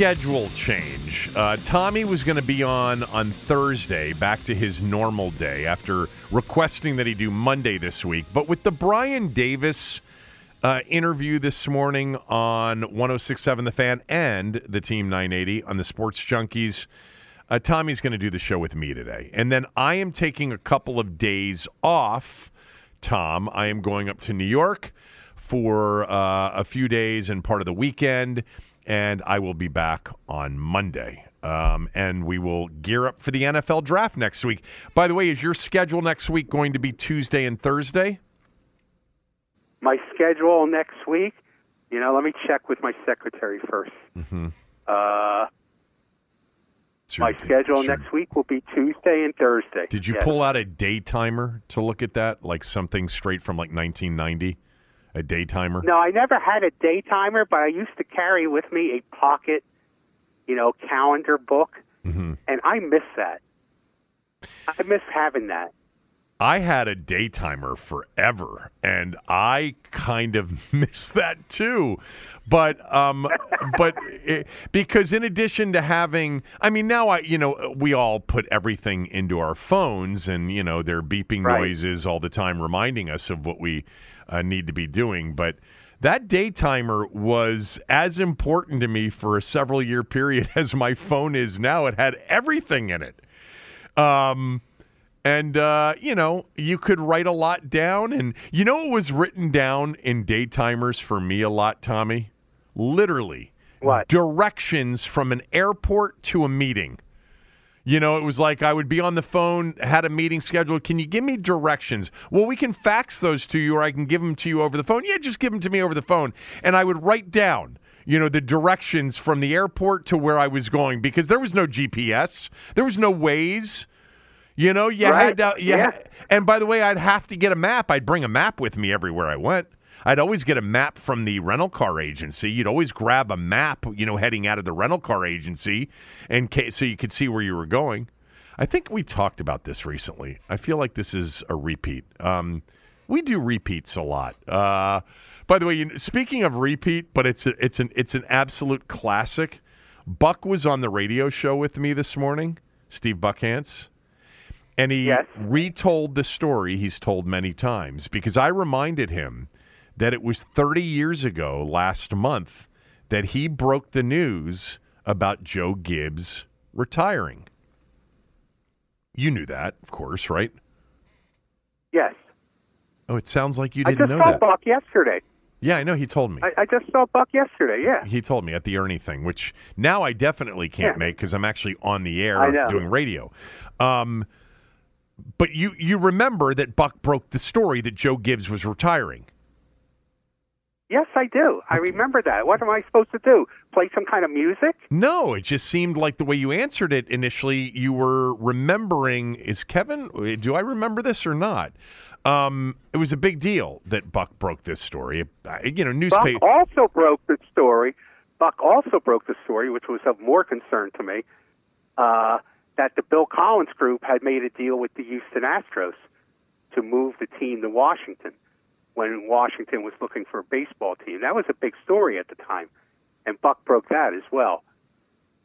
schedule change. Uh, Tommy was going to be on on Thursday, back to his normal day after requesting that he do Monday this week. But with the Brian Davis uh, interview this morning on 1067 The Fan and the Team 980 on the Sports Junkies, uh, Tommy's going to do the show with me today. And then I am taking a couple of days off, Tom. I am going up to New York for uh, a few days and part of the weekend and I will be back on Monday. Um, and we will gear up for the NFL draft next week. By the way, is your schedule next week going to be Tuesday and Thursday? My schedule next week, you know, let me check with my secretary 1st Mm-hmm. Uh, Sure, my schedule sure. next week will be Tuesday and Thursday. Did you Yes. pull out a day timer to look at that, like something straight from like 1990? A day timer? No, I never had a day timer, but I used to carry with me a pocket, you know, calendar book, Mm-hmm. and I miss that. I miss having that. I had a day timer forever, and I kind of miss that too. But um, but it, because in addition to having, I mean, now I you know we all put everything into our phones, and you know they're beeping Right. noises all the time, reminding us of what we uh, need to be doing. But that day timer was as important to me for a several year period as my phone is now. It had everything in it. Um, and uh, you know, you could write a lot down, and you know what was written down in day timers for me a lot, Tommy? Literally, What? directions from an airport to a meeting. You know, it was like I would be on the phone, had a meeting scheduled. Can you give me directions? Well, we can fax those to you, or I can give them to you over the phone. Yeah, just give them to me over the phone. And I would write down, you know, the directions from the airport to where I was going because there was no GPS, there was no Waze. You know, you Right. had to, you Yeah. had- and by the way, I'd have to get a map. I'd bring a map with me everywhere I went. I'd always get a map from the rental car agency. You'd always grab a map, you know, heading out of the rental car agency, in case so you could see where you were going. I think we talked about this recently. I feel like this is a repeat. Um, we do repeats a lot. Uh, by the way, you, speaking of repeat, but it's a, it's an it's an absolute classic. Buck was on the radio show with me this morning. Steve Buckhantz and he Yes. retold the story he's told many times because I reminded him that it was 30 years ago last month that he broke the news about Joe Gibbs retiring. You knew that, of course, right? Yes. Oh, it sounds like you didn't know that. I just saw. Buck yesterday. Yeah, I know. He told me. I, I just saw Buck yesterday. Yeah. He told me at the Ernie thing, which now I definitely can't Yeah. make because I'm actually on the air doing radio. Um, but you you remember that Buck broke the story that Joe Gibbs was retiring. Yes, I do. I remember that. What am I supposed to do? Play some kind of music? No, it just seemed like the way you answered it initially, you were remembering. Is Kevin? Do I remember this or not? Um, it was a big deal that Buck broke this story. You know, Buck newspaper. also broke the story. Buck also broke the story, which was of more concern to me, uh, that the Bill Collins group had made a deal with the Houston Astros to move the team to Washington. When Washington was looking for a baseball team. That was a big story at the time, and Buck broke that as well.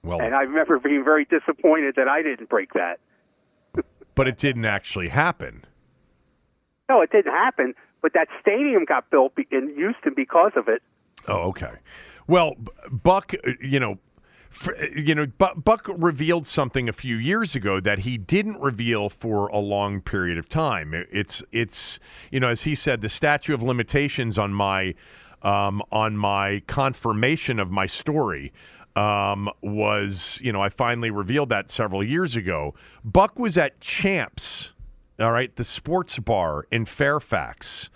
Well, And I remember being very disappointed that I didn't break that. but it didn't actually happen. No, it didn't happen, but that stadium got built in Houston because of it. Oh, okay. Well, Buck, uh, you know, you know, Bu- Buck revealed something a few years ago that he didn't reveal for a long period of time. It's, it's, you know, as he said, the statute of limitations on my, um, on my confirmation of my story. Um, was you know I finally revealed that several years ago. Buck was at Champs, all right, the sports bar in Fairfax,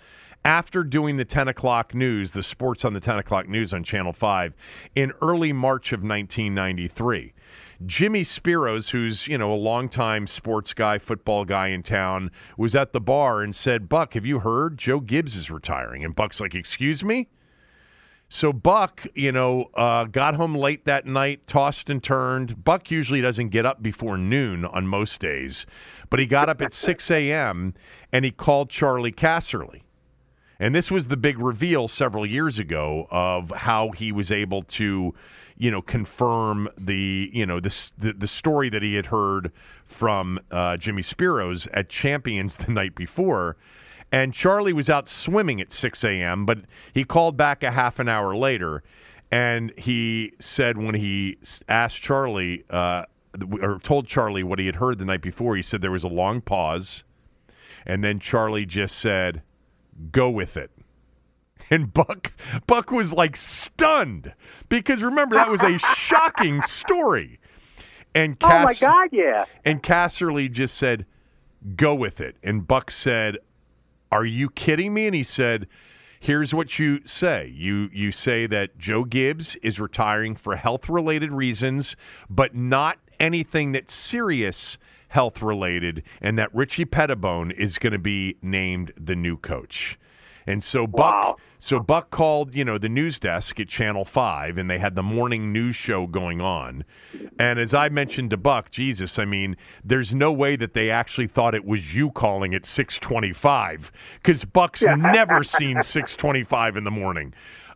after doing the 10 o'clock news, the sports on the 10 o'clock news on Channel 5, in early March of 1993. Jimmy Spiros, who's, you know, a longtime sports guy, football guy in town, was at the bar and said, Buck, have you heard? Joe Gibbs is retiring. And Buck's like, excuse me? So Buck, you know, uh, got home late that night, tossed and turned. Buck usually doesn't get up before noon on most days, but he got up at 6 a.m. and he called Charley Casserly. And this was the big reveal several years ago of how he was able to, you know, confirm the, you know, this, the, the story that he had heard from uh, Jimmy Spiros at Champions the night before. And Charley was out swimming at 6 a.m., but he called back a half an hour later. And he said when he asked Charley, uh, or told Charley what he had heard the night before, he said there was a long pause. And then Charlie just said, go with it. And Buck Buck was like stunned because remember that was a shocking story. And Oh my God, yeah. and Casserly just said, "Go with it." And Buck said, "Are you kidding me?" And he said, "Here's what you say. You you say that Joe Gibbs is retiring for health-related reasons, but not anything that's serious health-related, and that Richie Petitbon is going to be named the new coach." And so Buck Wow. so Buck called, you know, the news desk at Channel 5 and they had the morning news show going on. And as I mentioned to Buck, Jesus, I mean, there's no way that they actually thought it was you calling at 625 cuz Buck's never seen 625 in the morning.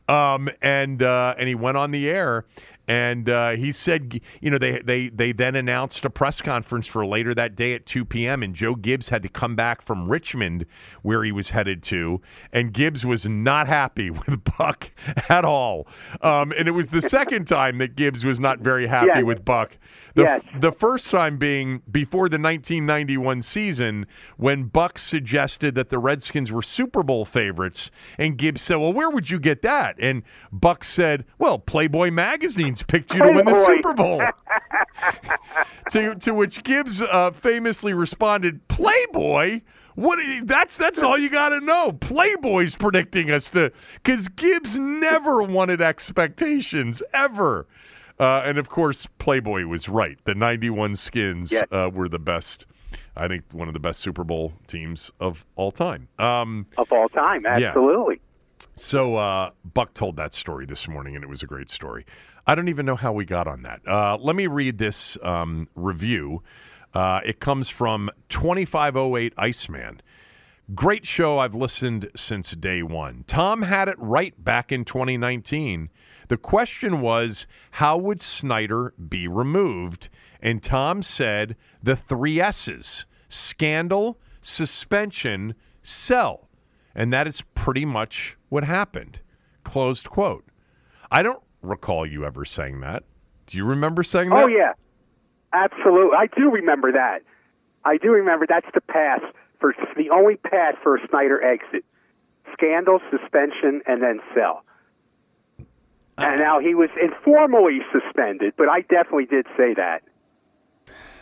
Um, and uh, and he went on the air and uh, he said, you know, they, they they then announced a press conference for later that day at 2 p.m. And Joe Gibbs had to come back from Richmond, where he was headed to, and Gibbs was not happy with Buck at all. Um, and it was the second time that Gibbs was not very happy Yes. with Buck. The, Yes. the first time being before the 1991 season when Buck suggested that the Redskins were Super Bowl favorites, and Gibbs said, "Well, where would you get that?" And Buck said, "Well, Playboy magazine's picked you to win the Super Bowl." to to which Gibbs uh, famously responded, "Playboy." What that's that's all you got to know. Playboy's predicting us to because Gibbs never wanted expectations ever, uh, and of course Playboy was right. The '91 Skins Yeah. uh, were the best. I think one of the best Super Bowl teams of all time. Um, Of all time, Yeah. absolutely. so uh, Buck told that story this morning, and it was a great story. I don't even know how we got on that. Uh, let me read this um, review. Uh, it comes from 2508 Iceman. Great show. I've listened since day one. Tom had it right back in 2019. The question was, how would Snyder be removed? And Tom said the three S's scandal, suspension, sell. And that is pretty much what happened. Closed quote. I don't recall you ever saying that. Do you remember saying oh, that? Oh yeah, absolutely. I do remember that. I do remember that's the pass for the only pass for a Snyder exit: scandal, suspension, and then sell. And now he was informally suspended, but I definitely did say that.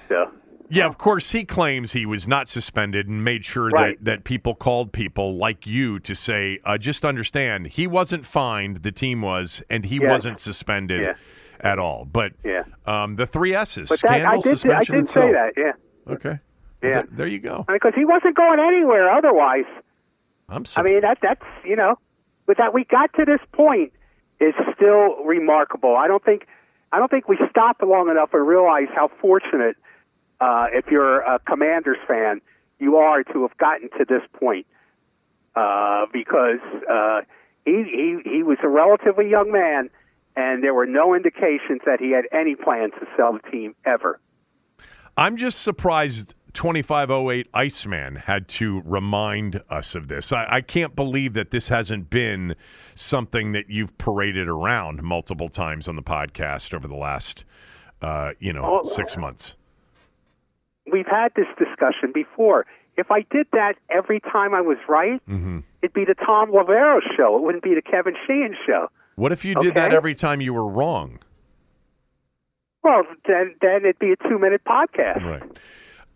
So Yeah, of course, he claims he was not suspended and made sure Right. that, that people called people like you to say, uh, just understand, he wasn't fined, the team was, and he Yes. wasn't suspended Yeah. at all. But Yeah. um, the three S's but that, scandal, I did I did say that. Yeah, Okay. Yeah. Th- there you go. because he wasn't going anywhere otherwise. I'm sorry. I mean, that that's you know, but that we got to this point is still remarkable. I don't think I don't think we stop long enough and realize how fortunate, uh, if you're a Commanders fan, you are to have gotten to this point. uh, because uh, he, he he was a relatively young man, and there were no indications that he had any plans to sell the team ever. I'm just surprised 2508 Iceman had to remind us of this. I, I, can't believe that this hasn't been something that you've paraded around multiple times on the podcast over the last, uh, you know, well, six months. We've had this discussion before. If I did that every time I was right, mm-hmm. it'd be the Thom Loverro show. It wouldn't be the Kevin Sheehan show. What if you did okay? that every time you were wrong? Well, then then it'd be a two minute podcast. Right.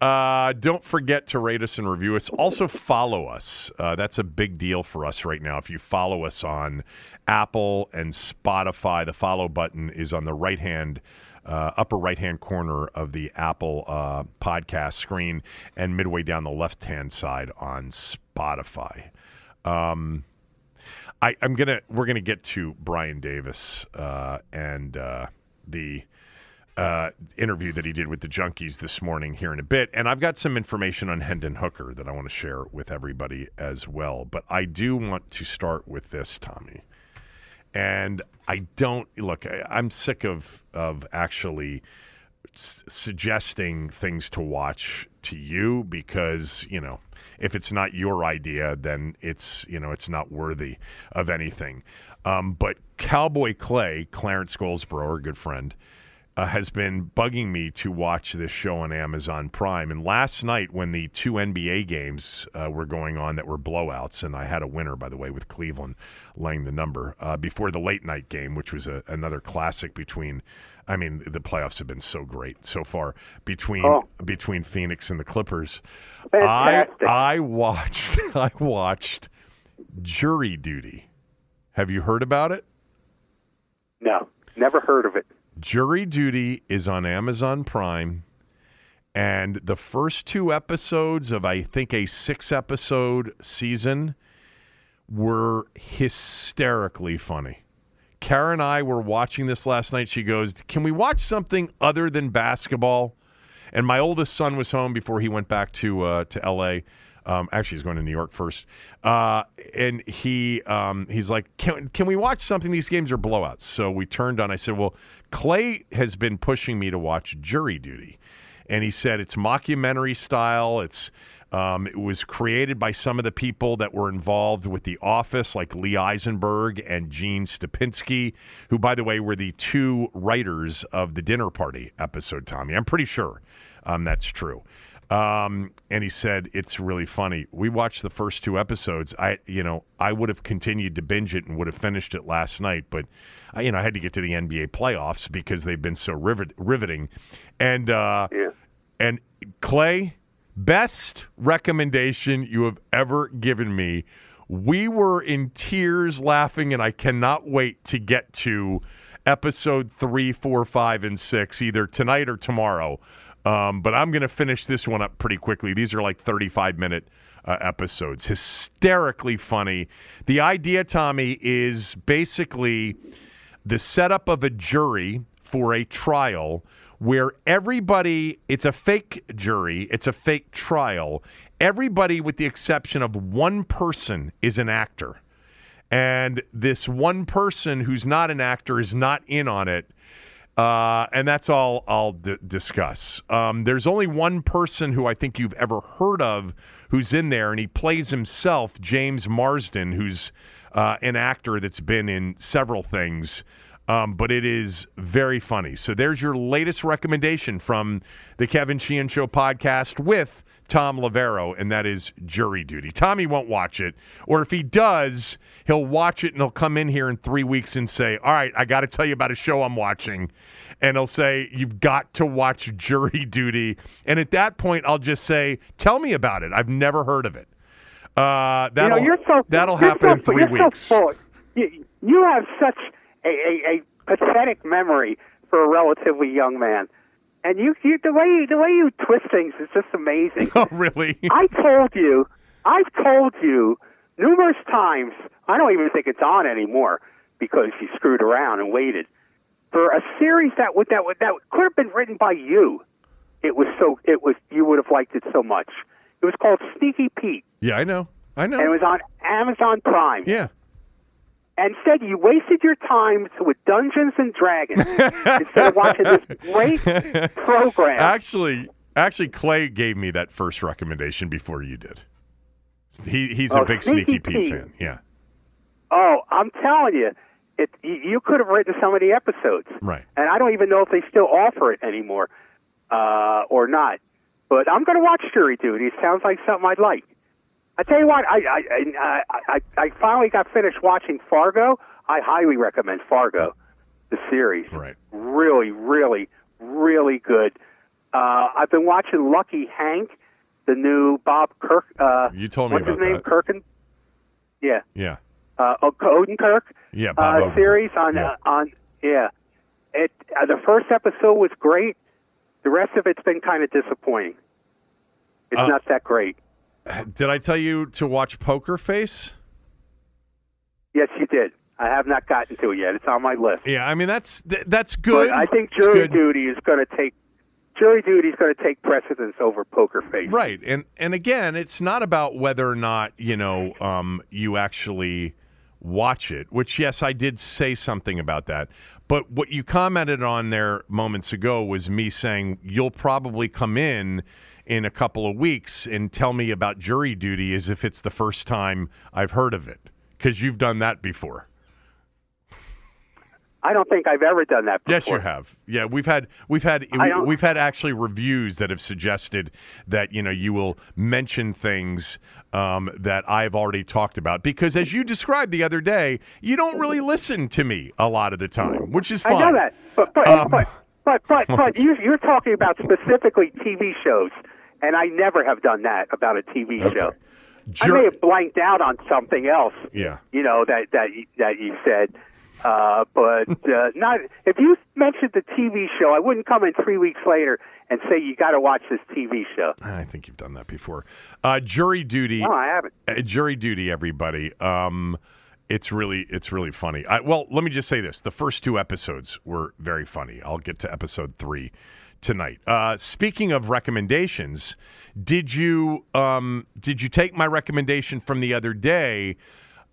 Uh, don't forget to rate us and review us. Also, follow us. Uh, that's a big deal for us right now. If you follow us on Apple and Spotify, the follow button is on the right hand, uh, upper right hand corner of the Apple uh, podcast screen and midway down the left hand side on Spotify. Um, I, am gonna we're gonna get to Brian Davis uh, and uh, the uh, interview that he did with the Junkies this morning here in a bit. And I've got some information on Hendon Hooker that I want to share with everybody as well. But I do want to start with this, Tommy. And I don't look, I, am sick of, of actually s- suggesting things to watch to you because, you know, if it's not your idea, then it's, you know, it's not worthy of anything. Um, but Cowboy Clay, Clarence Goldsboro, our good friend, uh, has been bugging me to watch this show on Amazon Prime. And last night, when the two NBA games uh, were going on that were blowouts, and I had a winner, by the way, with Cleveland laying the number uh, before the late night game, which was a, another classic between. I mean, the playoffs have been so great so far between oh. between Phoenix and the Clippers. Fantastic. I I watched I watched Jury Duty. Have you heard about it? No, never heard of it. Jury Duty is on Amazon Prime. And the first two episodes of, I think, a six episode season were hysterically funny. Kara and I were watching this last night. She goes, Can we watch something other than basketball? And my oldest son was home before he went back to uh, to LA. Um, actually, he's going to New York first. Uh, and he um, he's like, can, can we watch something? These games are blowouts. So we turned on. I said, well, Clay has been pushing me to watch Jury Duty, and he said it's mockumentary style. It's um, it was created by some of the people that were involved with The Office, like Lee Eisenberg and Gene Stupnitsky, who, by the way, were the two writers of the Dinner Party episode. Tommy, I'm pretty sure um, that's true. Um, and he said it's really funny. We watched the first two episodes. I, you know, I would have continued to binge it and would have finished it last night, but I, you know, I had to get to the NBA playoffs because they've been so rivet- riveting. And uh, yeah. and Clay, best recommendation you have ever given me. We were in tears laughing, and I cannot wait to get to episode three, four, five, and six either tonight or tomorrow. Um, but I'm going to finish this one up pretty quickly. These are like 35 minute uh, episodes. Hysterically funny. The idea, Tommy, is basically the setup of a jury for a trial where everybody, it's a fake jury, it's a fake trial. Everybody, with the exception of one person, is an actor. And this one person who's not an actor is not in on it uh, and that's all I'll d- discuss. Um, there's only one person who I think you've ever heard of who's in there, and he plays himself, James Marsden, who's uh, an actor that's been in several things. Um, but it is very funny. So there's your latest recommendation from the Kevin Sheehan Show podcast with Thom Loverro, and that is Jury Duty. Tommy won't watch it, or if he does, he'll watch it and he'll come in here in three weeks and say, All right, I got to tell you about a show I'm watching. And he'll say, You've got to watch Jury Duty. And at that point, I'll just say, Tell me about it. I've never heard of it. Uh, that'll, you know, so, that'll happen so, in 3 weeks. So you, you have such a, a, a pathetic memory for a relatively young man. And you, you the way you, the way you twist things is just amazing. Oh, really? I told you, I've told you numerous times. I don't even think it's on anymore because you screwed around and waited for a series that would that would that could have been written by you. It was so it was you would have liked it so much. It was called Sneaky Pete. Yeah, I know. I know. and it was on Amazon Prime. yeah. And instead, you wasted your time with Dungeons and Dragons instead of watching this great program. Actually, actually, Clay gave me that first recommendation before you did. He he's a Oh, big Sneaky Sneaky Pete fan. Yeah. Oh, I'm telling you, it, you you could have written some of the episodes. Right. And I don't even know if they still offer it anymore uh, or not. But I'm going to watch Jury Duty. It sounds like something I'd like. I tell you what, I I, I I I finally got finished watching Fargo. I highly recommend Fargo, the series. Right. Really, really, really good. Uh, I've been watching Lucky Hank, the new Bob Kirk. Uh, You told me about it. what's about his name? that. Kirkin. Yeah Yeah. uh, Odenkirk Yeah, Bob uh, series on Yeah. uh, on yeah. It uh, the first episode was great. The rest of it's been kind of disappointing. It's Uh, not that great. Did I tell you to watch Poker Face? Yes, you did. I have not gotten to it yet. It's on my list. Yeah, I mean that's th- that's good. But I think jury duty is going to take jury duty is going to take precedence over poker face. Right, and and again, it's not about whether or not you know um, you actually watch it. Which yes, I did say something about that. But what you commented on there moments ago was me saying you'll probably come in in a couple of weeks and tell me about jury duty as if it's the first time I've heard of it because you've done that before. I don't think I've ever done that before. Yes, you have. Yeah, we've had we've had we've had actually reviews that have suggested that you know you will mention things um, that I've already talked about because, as you described the other day, you don't really listen to me a lot of the time, which is fine. I know that, but but Um, but but but, but you, you're talking about specifically TV shows, and I never have done that about a TV show. I may have blanked out on something else, yeah. you know that that you- that you said, uh, but uh, not if you mentioned the TV show, I wouldn't come in three weeks later and say you got to watch this TV show. I think you've done that before. Uh, jury duty. No, I haven't. Uh, jury duty, everybody. Um, it's really, it's really funny. I, well, let me just say this: the first two episodes were very funny. I'll get to episode three tonight. Uh, speaking of recommendations, did you um, did you take my recommendation from the other day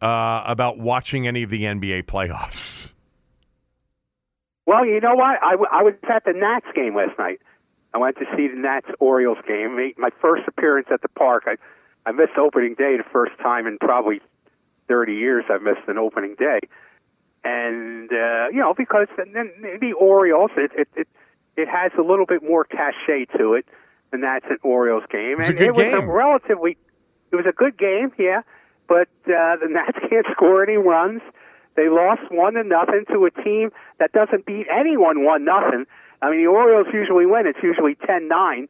uh, about watching any of the NBA playoffs? Well, you know what? I, w- I was at the Nats game last night. I went to see the Nats Orioles game. My first appearance at the park. I I missed opening day the first time in probably 30 years. I've missed an opening day, and uh, you know because the, the the Orioles it, it it it has a little bit more cachet to it than that's an Orioles game, a and it was game. a relatively it was a good game, yeah. But uh, the Nats can't score any runs. They lost one to nothing to a team that doesn't beat anyone one nothing. I mean, the Orioles usually win. It's usually ten nine,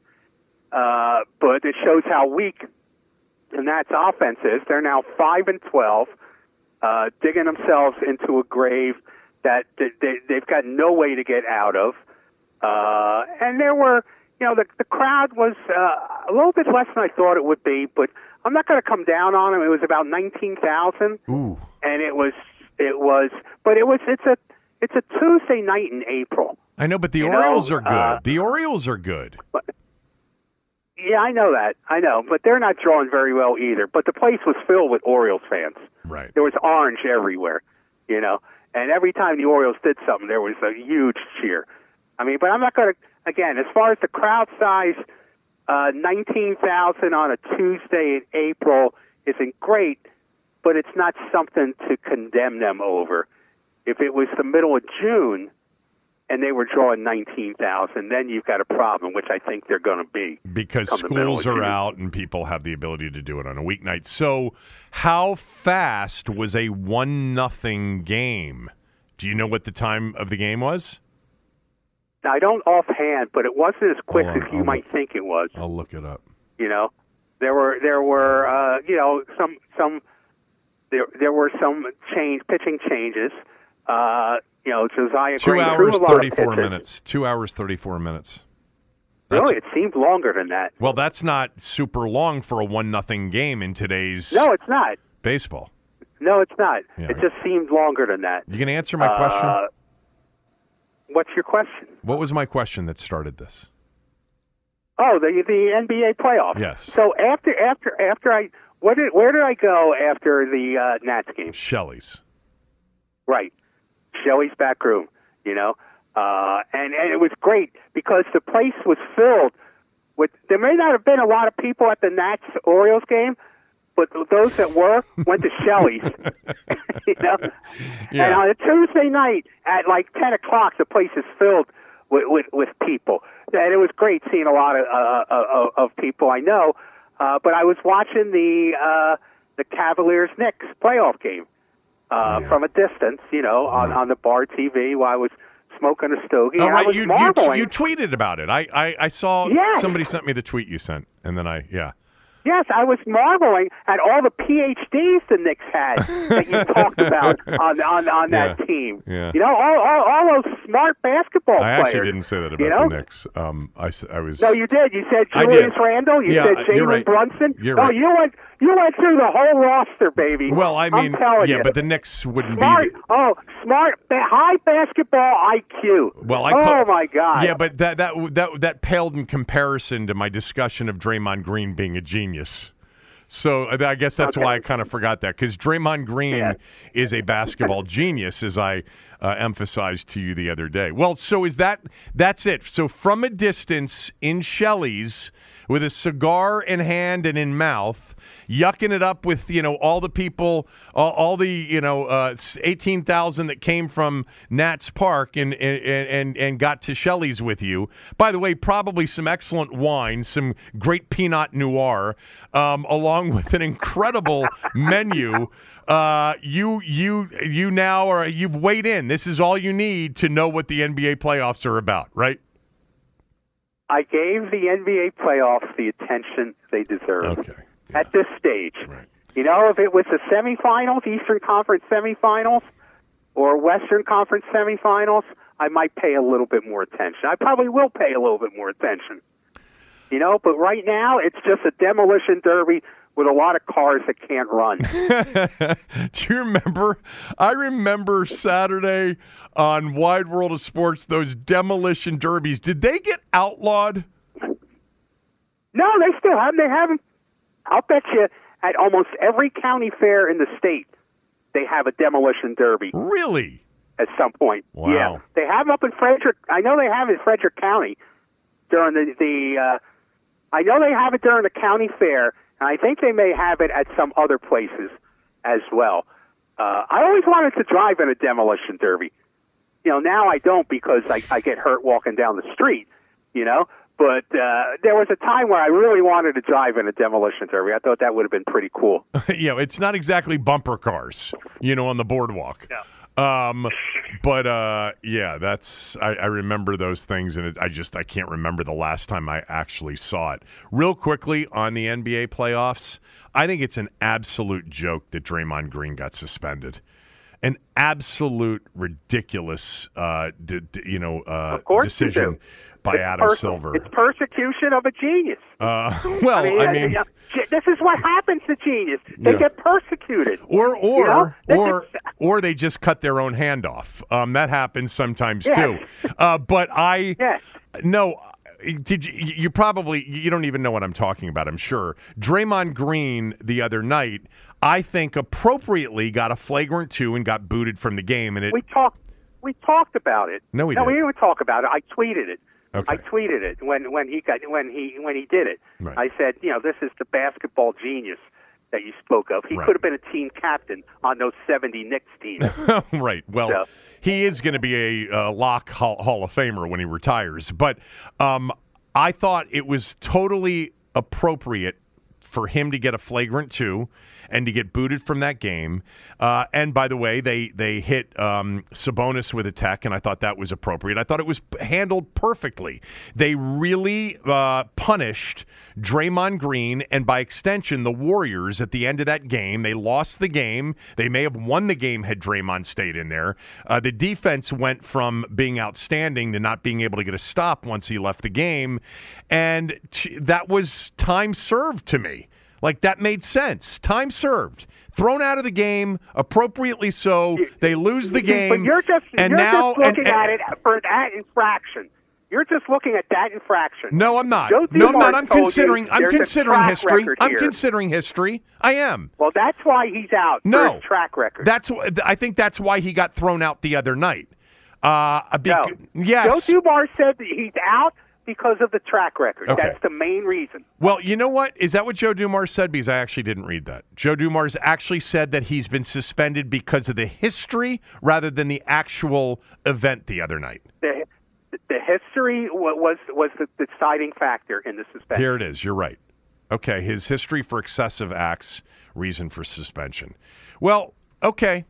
uh, but it shows how weak the Nats' offense is. They're now five and twelve, uh, digging themselves into a grave that they, they, they've got no way to get out of. Uh, and there were, you know, the the crowd was uh, a little bit less than I thought it would be, but I'm not going to come down on them. It was about nineteen thousand Ooh, and it was it was but it was it's a it's a Tuesday night in April. I know, but the You know, Orioles are good. uh, the Orioles are good. But, Yeah, I know that. I know, but they're not drawing very well either. But the place was filled with Orioles fans. Right. There was orange everywhere, you know. And every time the Orioles did something, there was a huge cheer. I mean, but I'm not going to. Again, as far as the crowd size, uh, nineteen thousand on a Tuesday in April isn't great, but it's not something to condemn them over. If it was the middle of June and they were drawing nineteen thousand, then you've got a problem, which I think they're going to be. because come the middle schools are out and people have the ability to do it on a weeknight. So, how fast was a one nothing game? Do you know what the time of the game was? Now, I don't offhand, but it wasn't as quick as you I'll might look. think it was. I'll look it up. You know, there were there were uh, you know some some there there were some change pitching changes. Uh, you know, Josiah Two Green hours threw a lot thirty four minutes. Two hours thirty four minutes. That's- Really, it seemed longer than that. Well, that's not super long for a one nothing game in today's No, it's not. baseball. No, it's not. Yeah. It just seemed longer than that. You can answer my question. What's your question? What was my question that started this? Oh, the the NBA playoffs. Yes. So after after after I what did where did I go after the uh, Nats game? Shelly's. Right, Shelly's back room. You know, uh, and and it was great because the place was filled with. There may not have been a lot of people at the Nats Orioles game, but those that were went to Shelly's. you know, Yeah. and on a Tuesday night at like ten o'clock, the place is filled with with, with people, and it was great seeing a lot of uh, uh, of people I know. Uh, but I was watching the uh, the Cavaliers Knicks playoff game uh, Yeah. from a distance, you know, on on the bar TV while I was smoking a stogie. Oh, right. You, you, you tweeted about it. I, I, I saw Yes. somebody sent me the tweet you sent, and then I, yeah. Yes, I was marveling at all the PhDs the Knicks had that you talked about on on on that Yeah, team. yeah. You know, all, all all those smart basketball I players. actually didn't say that about you know? the Knicks. Um, I, I was. No, you did. You said Julius. Randle. You Yeah, said Jalen right. Brunson. You're no, right. you went you went through the whole roster, baby. well, I mean, yeah, you. but the Knicks wouldn't smart. be. Oh, smart. High basketball IQ. Well, I oh ca- my God. Yeah, but that that that that paled in comparison to my discussion of Draymond Green being a genius. So uh, I guess that's Okay. why I kind of forgot that because Draymond Green Yeah. is a basketball genius, as I uh, emphasized to you the other day. Well, so is that that's it? So from a distance in Shelly's, with a cigar in hand and in mouth, yucking it up with you know all the people, all, all the you know uh, eighteen thousand that came from Nats Park and and and and got to Shelly's with you. By the way, probably some excellent wine, some great Pinot Noir, um, along with an incredible menu. Uh, you you you now are you've weighed in. This is all you need to know what the NBA playoffs are about, right? I gave the NBA playoffs the attention they deserve. Okay. at this stage. Right. You know, if it was the semifinals, Eastern Conference semifinals, or Western Conference semifinals, I might pay a little bit more attention. I probably will pay a little bit more attention. You know, but right now it's just a demolition derby with a lot of cars that can't run. Do you remember? I remember Saturday on Wide World of Sports those demolition derbies. Did they get outlawed? no, they still have. They haven't. I'll bet you at almost every county fair in the state, they have a demolition derby. Really? at some point. Wow. Yeah, they have them up in Frederick. I know they have it in Frederick County during the the. Uh, I know they have it during the county fair, and I think they may have it at some other places as well. Uh, I always wanted to drive in a demolition derby. You know, now I don't because I, I get hurt walking down the street. You know, but uh, there was a time where I really wanted to drive in a demolition derby. I thought that would have been pretty cool. know, it's not exactly bumper cars, you know, on the boardwalk. Um, but uh, yeah, that's I, I remember those things, and it, I just I can't remember the last time I actually saw it. Real quickly on the NBA playoffs, I think it's an absolute joke that Draymond Green got suspended. An absolute ridiculous, uh, d- d- you know, uh, decision by It's Adam perse- Silver. It's persecution of a genius. Uh, well, I mean, I mean, uh, ge- this is what happens to genius. They Yeah. get persecuted. Or or You know? Or or they just cut their own hand off. Um, that happens sometimes Yes. too. Uh, but I Yes. no. Did you, you probably you don't even know what I'm talking about? I'm sure. Draymond Green the other night, I think appropriately got a flagrant two and got booted from the game, and it We talked. We talked about it. No, we no, we didn't. didn't talk about it. I tweeted it. Okay. I tweeted it when when he got when he when he did it. Right. I said, you know, this is the basketball genius that you spoke of. He Right. could have been a team captain on those '70 Knicks teams. right. Well, So- he is going to be a uh, lock hall, hall of Famer when he retires. But um, I thought it was totally appropriate for him to get a flagrant two and to get booted from that game. Uh, and by the way, they they hit um, Sabonis with a tech, and I thought that was appropriate. I thought it was handled perfectly. They really uh, punished Draymond Green and by extension the Warriors at the end of that game. They lost the game. They may have won the game had Draymond stayed in there. Uh, the defense went from being outstanding to not being able to get a stop once he left the game, and t- that was time served to me. Like that made sense. Time served. Thrown out of the game, appropriately so. They lose the game. But you're just and you're now just looking and- at it for that infraction. You're just looking at that infraction. No, I'm not. Joe no, I'm not. I'm considering. I'm considering history. I'm here. considering history. I am. Well, that's why he's out. No. track record. That's. I think that's why he got thrown out the other night. Uh, a big, no. Yes. Joe Dumars said that he's out because of the track record. Okay. That's the main reason. Well, you know what? Is that what Joe Dumars said? Because I actually didn't read that. Joe Dumars actually said that he's been suspended because of the history rather than the actual event the other night. The, the history was was the deciding factor in the suspension. Here it is. You're right. Okay, his history for excessive acts, reason for suspension. Well, okay.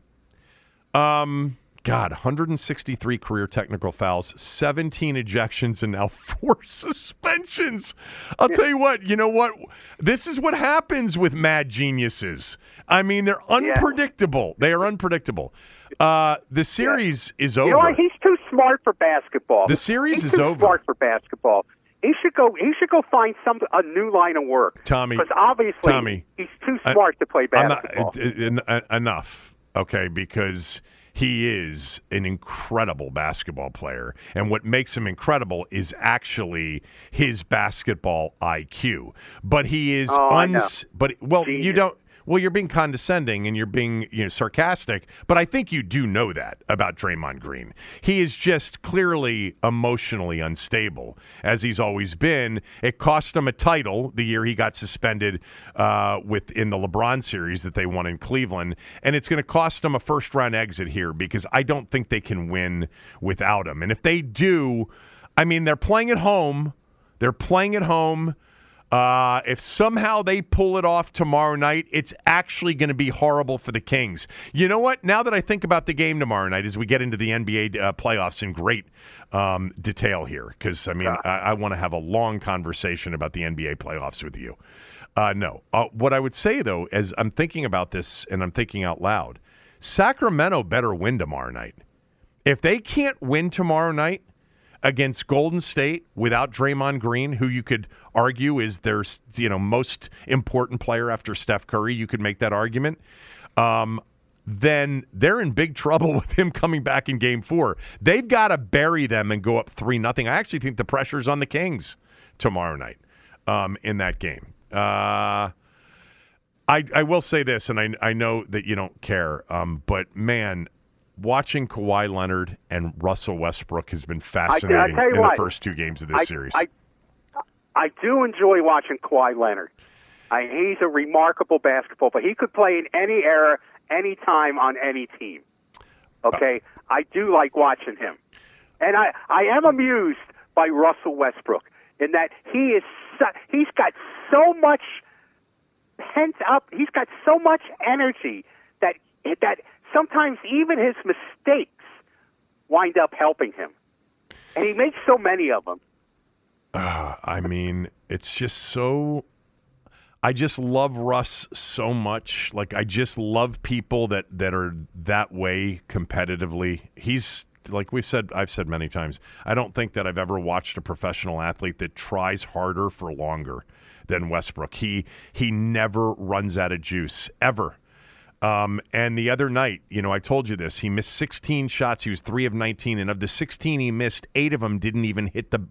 Um, God, 163 career technical fouls, 17 ejections, and now four suspensions. I'll tell you what. You know what? This is what happens with mad geniuses. I mean, they're unpredictable. They are unpredictable. Uh, the series is over. You know what? He's too smart for basketball. The series He's is too over. Smart for basketball. He should go. He should go find some a new line of work. Tommy, because obviously Tommy, he's too I- smart to play I'm not- basketball. en- en- enough, okay? Because he is an incredible basketball player, and what makes him incredible is actually his basketball IQ. But he is Oh, uns. But well, you don't. Well, you're being condescending and you're being you know sarcastic, but I think you do know that about Draymond Green. He is just clearly emotionally unstable, as he's always been. It cost him a title the year he got suspended uh, with in the LeBron series that they won in Cleveland, and it's going to cost him a first round exit here because I don't think they can win without him. And if they do, I mean they're playing at home. They're playing at home. Uh, if somehow they pull it off tomorrow night, it's actually going to be horrible for the Kings. You know what? Now that I think about the game tomorrow night, as we get into the NBA uh, playoffs in great um, detail here, because I mean, I, I want to have a long conversation about the NBA playoffs with you. Uh, no, uh, what I would say though, as I'm thinking about this and I'm thinking out loud, Sacramento better win tomorrow night. If they can't win tomorrow night against Golden State without Draymond Green, who you could argue is their you know most important player after Steph Curry, you could make that argument. Um, then they're in big trouble with him coming back in Game Four. They've got to bury them and go up three nothing. I actually think the pressure's on the Kings tomorrow night um, in that game. Uh, I, I will say this, and I, I know that you don't care, um, but man, watching Kawhi Leonard and Russell Westbrook has been fascinating tell you in what, the first two games of this I, series. I, I do enjoy watching Kawhi Leonard. I, he's a remarkable basketball player. He could play in any era, any time, on any team. Uh, okay, I do like watching him, and I I am amused by Russell Westbrook in that he is so, he's got so much pent up. He's got so much energy that that sometimes even his mistakes wind up helping him, and he makes so many of them. Uh, I mean, it's just so. I just love Russ so much. Like I just love people that that are that way competitively. He's like we said. I've said many times. I don't think that I've ever watched a professional athlete that tries harder for longer than Westbrook. He he never runs out of juice ever. Um, and the other night, you know, I told you this. He missed 16 shots. He was three of 19, and of the 16 he missed, eight of them didn't even hit the.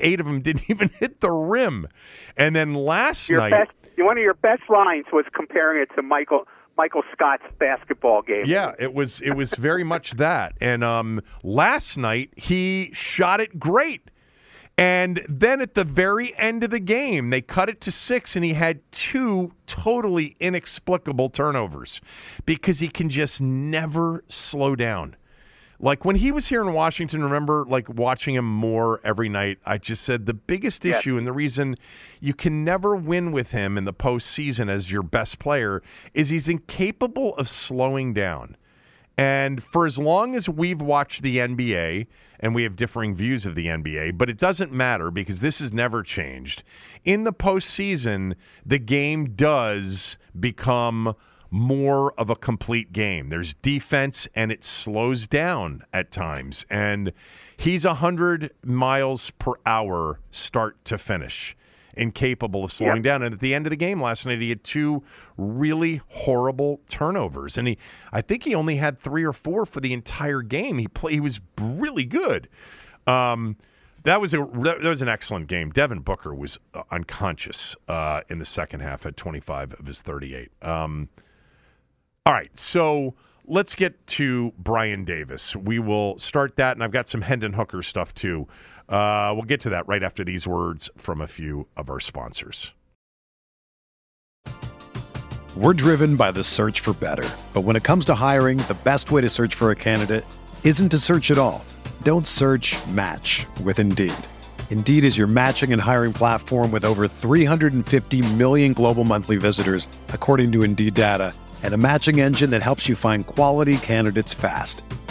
Eight of them didn't even hit the rim. And then last Your night, best, one of your best lines was comparing it to Michael Michael Scott's basketball game. yeah, it was it was very much that. And um, last night he shot it great. And then at the very end of the game, they cut it to six, and he had two totally inexplicable turnovers because he can just never slow down. Like when he was here in Washington, remember like watching him more every night. I just said the biggest Yes. issue and the reason you can never win with him in the postseason as your best player is he's incapable of slowing down. And for as long as we've watched the NBA, and we have differing views of the NBA, but it doesn't matter because this has never changed. In the postseason, the game does become more of a complete game. There's defense and it slows down at times. And he's 100 miles per hour start to finish incapable of slowing Yep. down. And at the end of the game last night, he had two really horrible turnovers, and he, I think he only had three or four for the entire game. He play, he was really good. Um, that was a that was an excellent game. Devin Booker was uh, unconscious uh, in the second half at 25 of his 38. Um, all right, so let's get to Brian Davis. We will start that, and I've got some Hendon Hooker stuff too. Uh, we'll get to that right after these words from a few of our sponsors. We're driven by the search for better. But when it comes to hiring, the best way to search for a candidate isn't to search at all. Don't search match with Indeed. Indeed is your matching and hiring platform with over 350 million global monthly visitors, according to Indeed data, and a matching engine that helps you find quality candidates fast.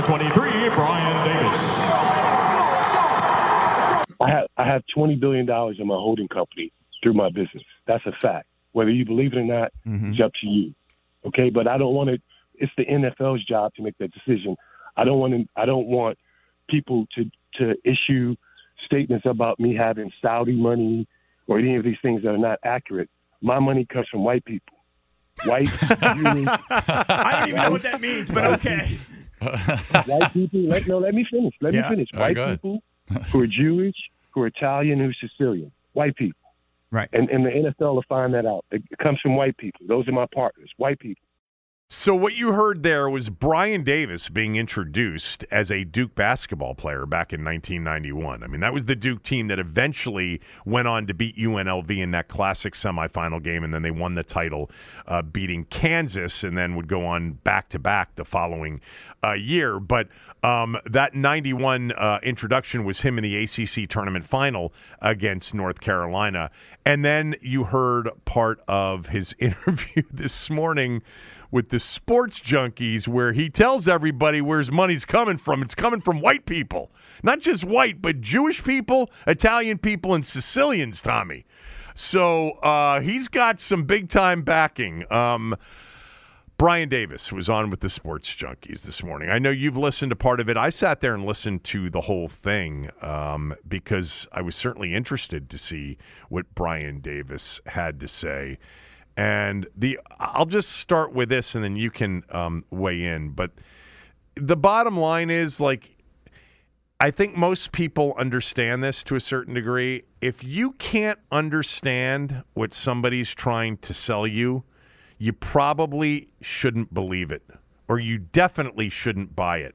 Number 23, Brian Davis. I have I have twenty billion dollars in my holding company through my business. That's a fact. Whether you believe it or not, mm-hmm. it's up to you. Okay, but I don't want to. It's the NFL's job to make that decision. I don't want to. I don't want people to to issue statements about me having Saudi money or any of these things that are not accurate. My money comes from white people. White, Jewish, I don't even know what that means, but okay. white people. Let, no, let me finish. Let Yeah. me finish. White ahead. people who are Jewish, who are Italian, who are Sicilian. White people. Right. And, and the NFL will find that out. It comes from white people. Those are my partners. White people. So what you heard there was Brian Davis being introduced as a Duke basketball player back in 1991. I mean, that was the Duke team that eventually went on to beat UNLV in that classic semifinal game, and then they won the title, uh, beating Kansas, and then would go on back to back the following uh, year. But um, that 91 uh, introduction was him in the ACC tournament final against North Carolina. And then you heard part of his interview this morning with the sports junkies where he tells everybody where his money's coming from. It's coming from white people. Not just white, but Jewish people, Italian people, and Sicilians, Tommy. So uh, he's got some big time backing. Um, Brian Davis was on with the Sports Junkies this morning. I know you've listened to part of it. I sat there and listened to the whole thing um, because I was certainly interested to see what Brian Davis had to say. And the I'll just start with this, and then you can um, weigh in. But the bottom line is like I think most people understand this to a certain degree. If you can't understand what somebody's trying to sell you, you probably shouldn't believe it, or you definitely shouldn't buy it.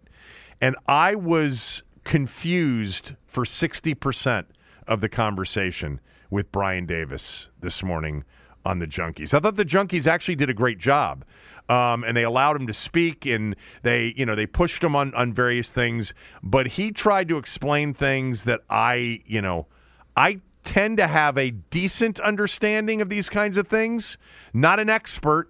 And I was confused for 60% of the conversation with Brian Davis this morning on the Junkies. I thought the Junkies actually did a great job. Um, and they allowed him to speak and they you know they pushed him on on various things but he tried to explain things that I you know I tend to have a decent understanding of these kinds of things not an expert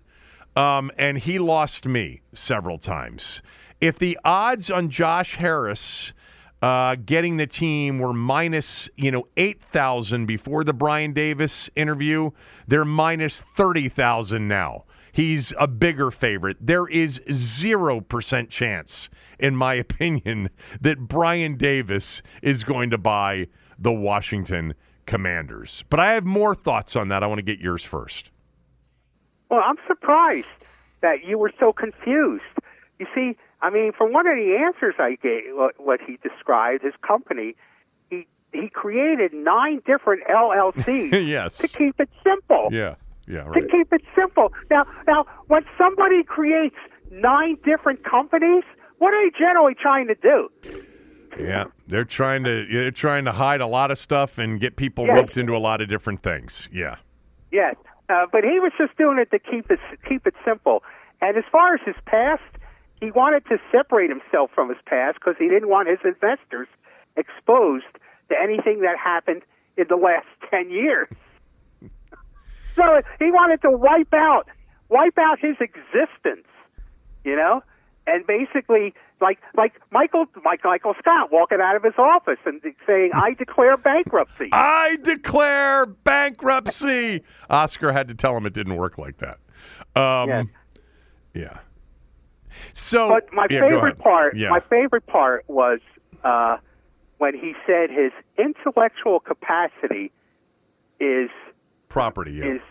um, and he lost me several times if the odds on Josh Harris uh, getting the team were minus, you know, 8,000 before the Brian Davis interview. They're minus 30,000 now. He's a bigger favorite. There is 0% chance, in my opinion, that Brian Davis is going to buy the Washington Commanders. But I have more thoughts on that. I want to get yours first. Well, I'm surprised that you were so confused. You see, I mean, from one of the answers I gave, what, what he described, his company, he he created nine different LLCs yes. to keep it simple. Yeah. Yeah, To keep it simple. Now, now, when somebody creates nine different companies, what are they generally trying to do? Yeah, they're trying to they're trying to hide a lot of stuff and get people Yes. roped into a lot of different things. Yeah. Yes, uh, but he was just doing it to keep it keep it simple. And as far as his past, he wanted to separate himself from his past because he didn't want his investors exposed to anything that happened in the last ten years. so he wanted to wipe out wipe out his existence, you know, and basically like like Michael like Michael Scott walking out of his office and saying, "I declare bankruptcy." I declare bankruptcy. Oscar had to tell him it didn't work like that. Um, Yes. Yeah. So, But my yeah, favorite part, Yeah. my favorite part was uh, when he said his intellectual capacity is property. Yeah. is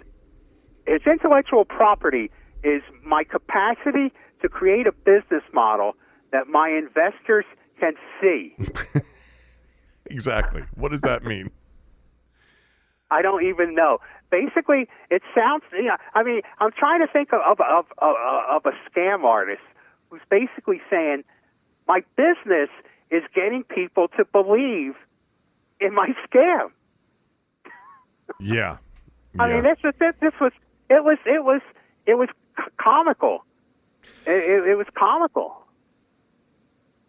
his intellectual property is my capacity to create a business model that my investors can see. exactly. What does that mean? I don't even know. Basically, it sounds. You know, I mean, I'm trying to think of of of, of, of a scam artist who's basically saying, "My business is getting people to believe in my scam." Yeah. I Yeah. mean, this was this, this was it was it was it was comical. It, it, it was comical.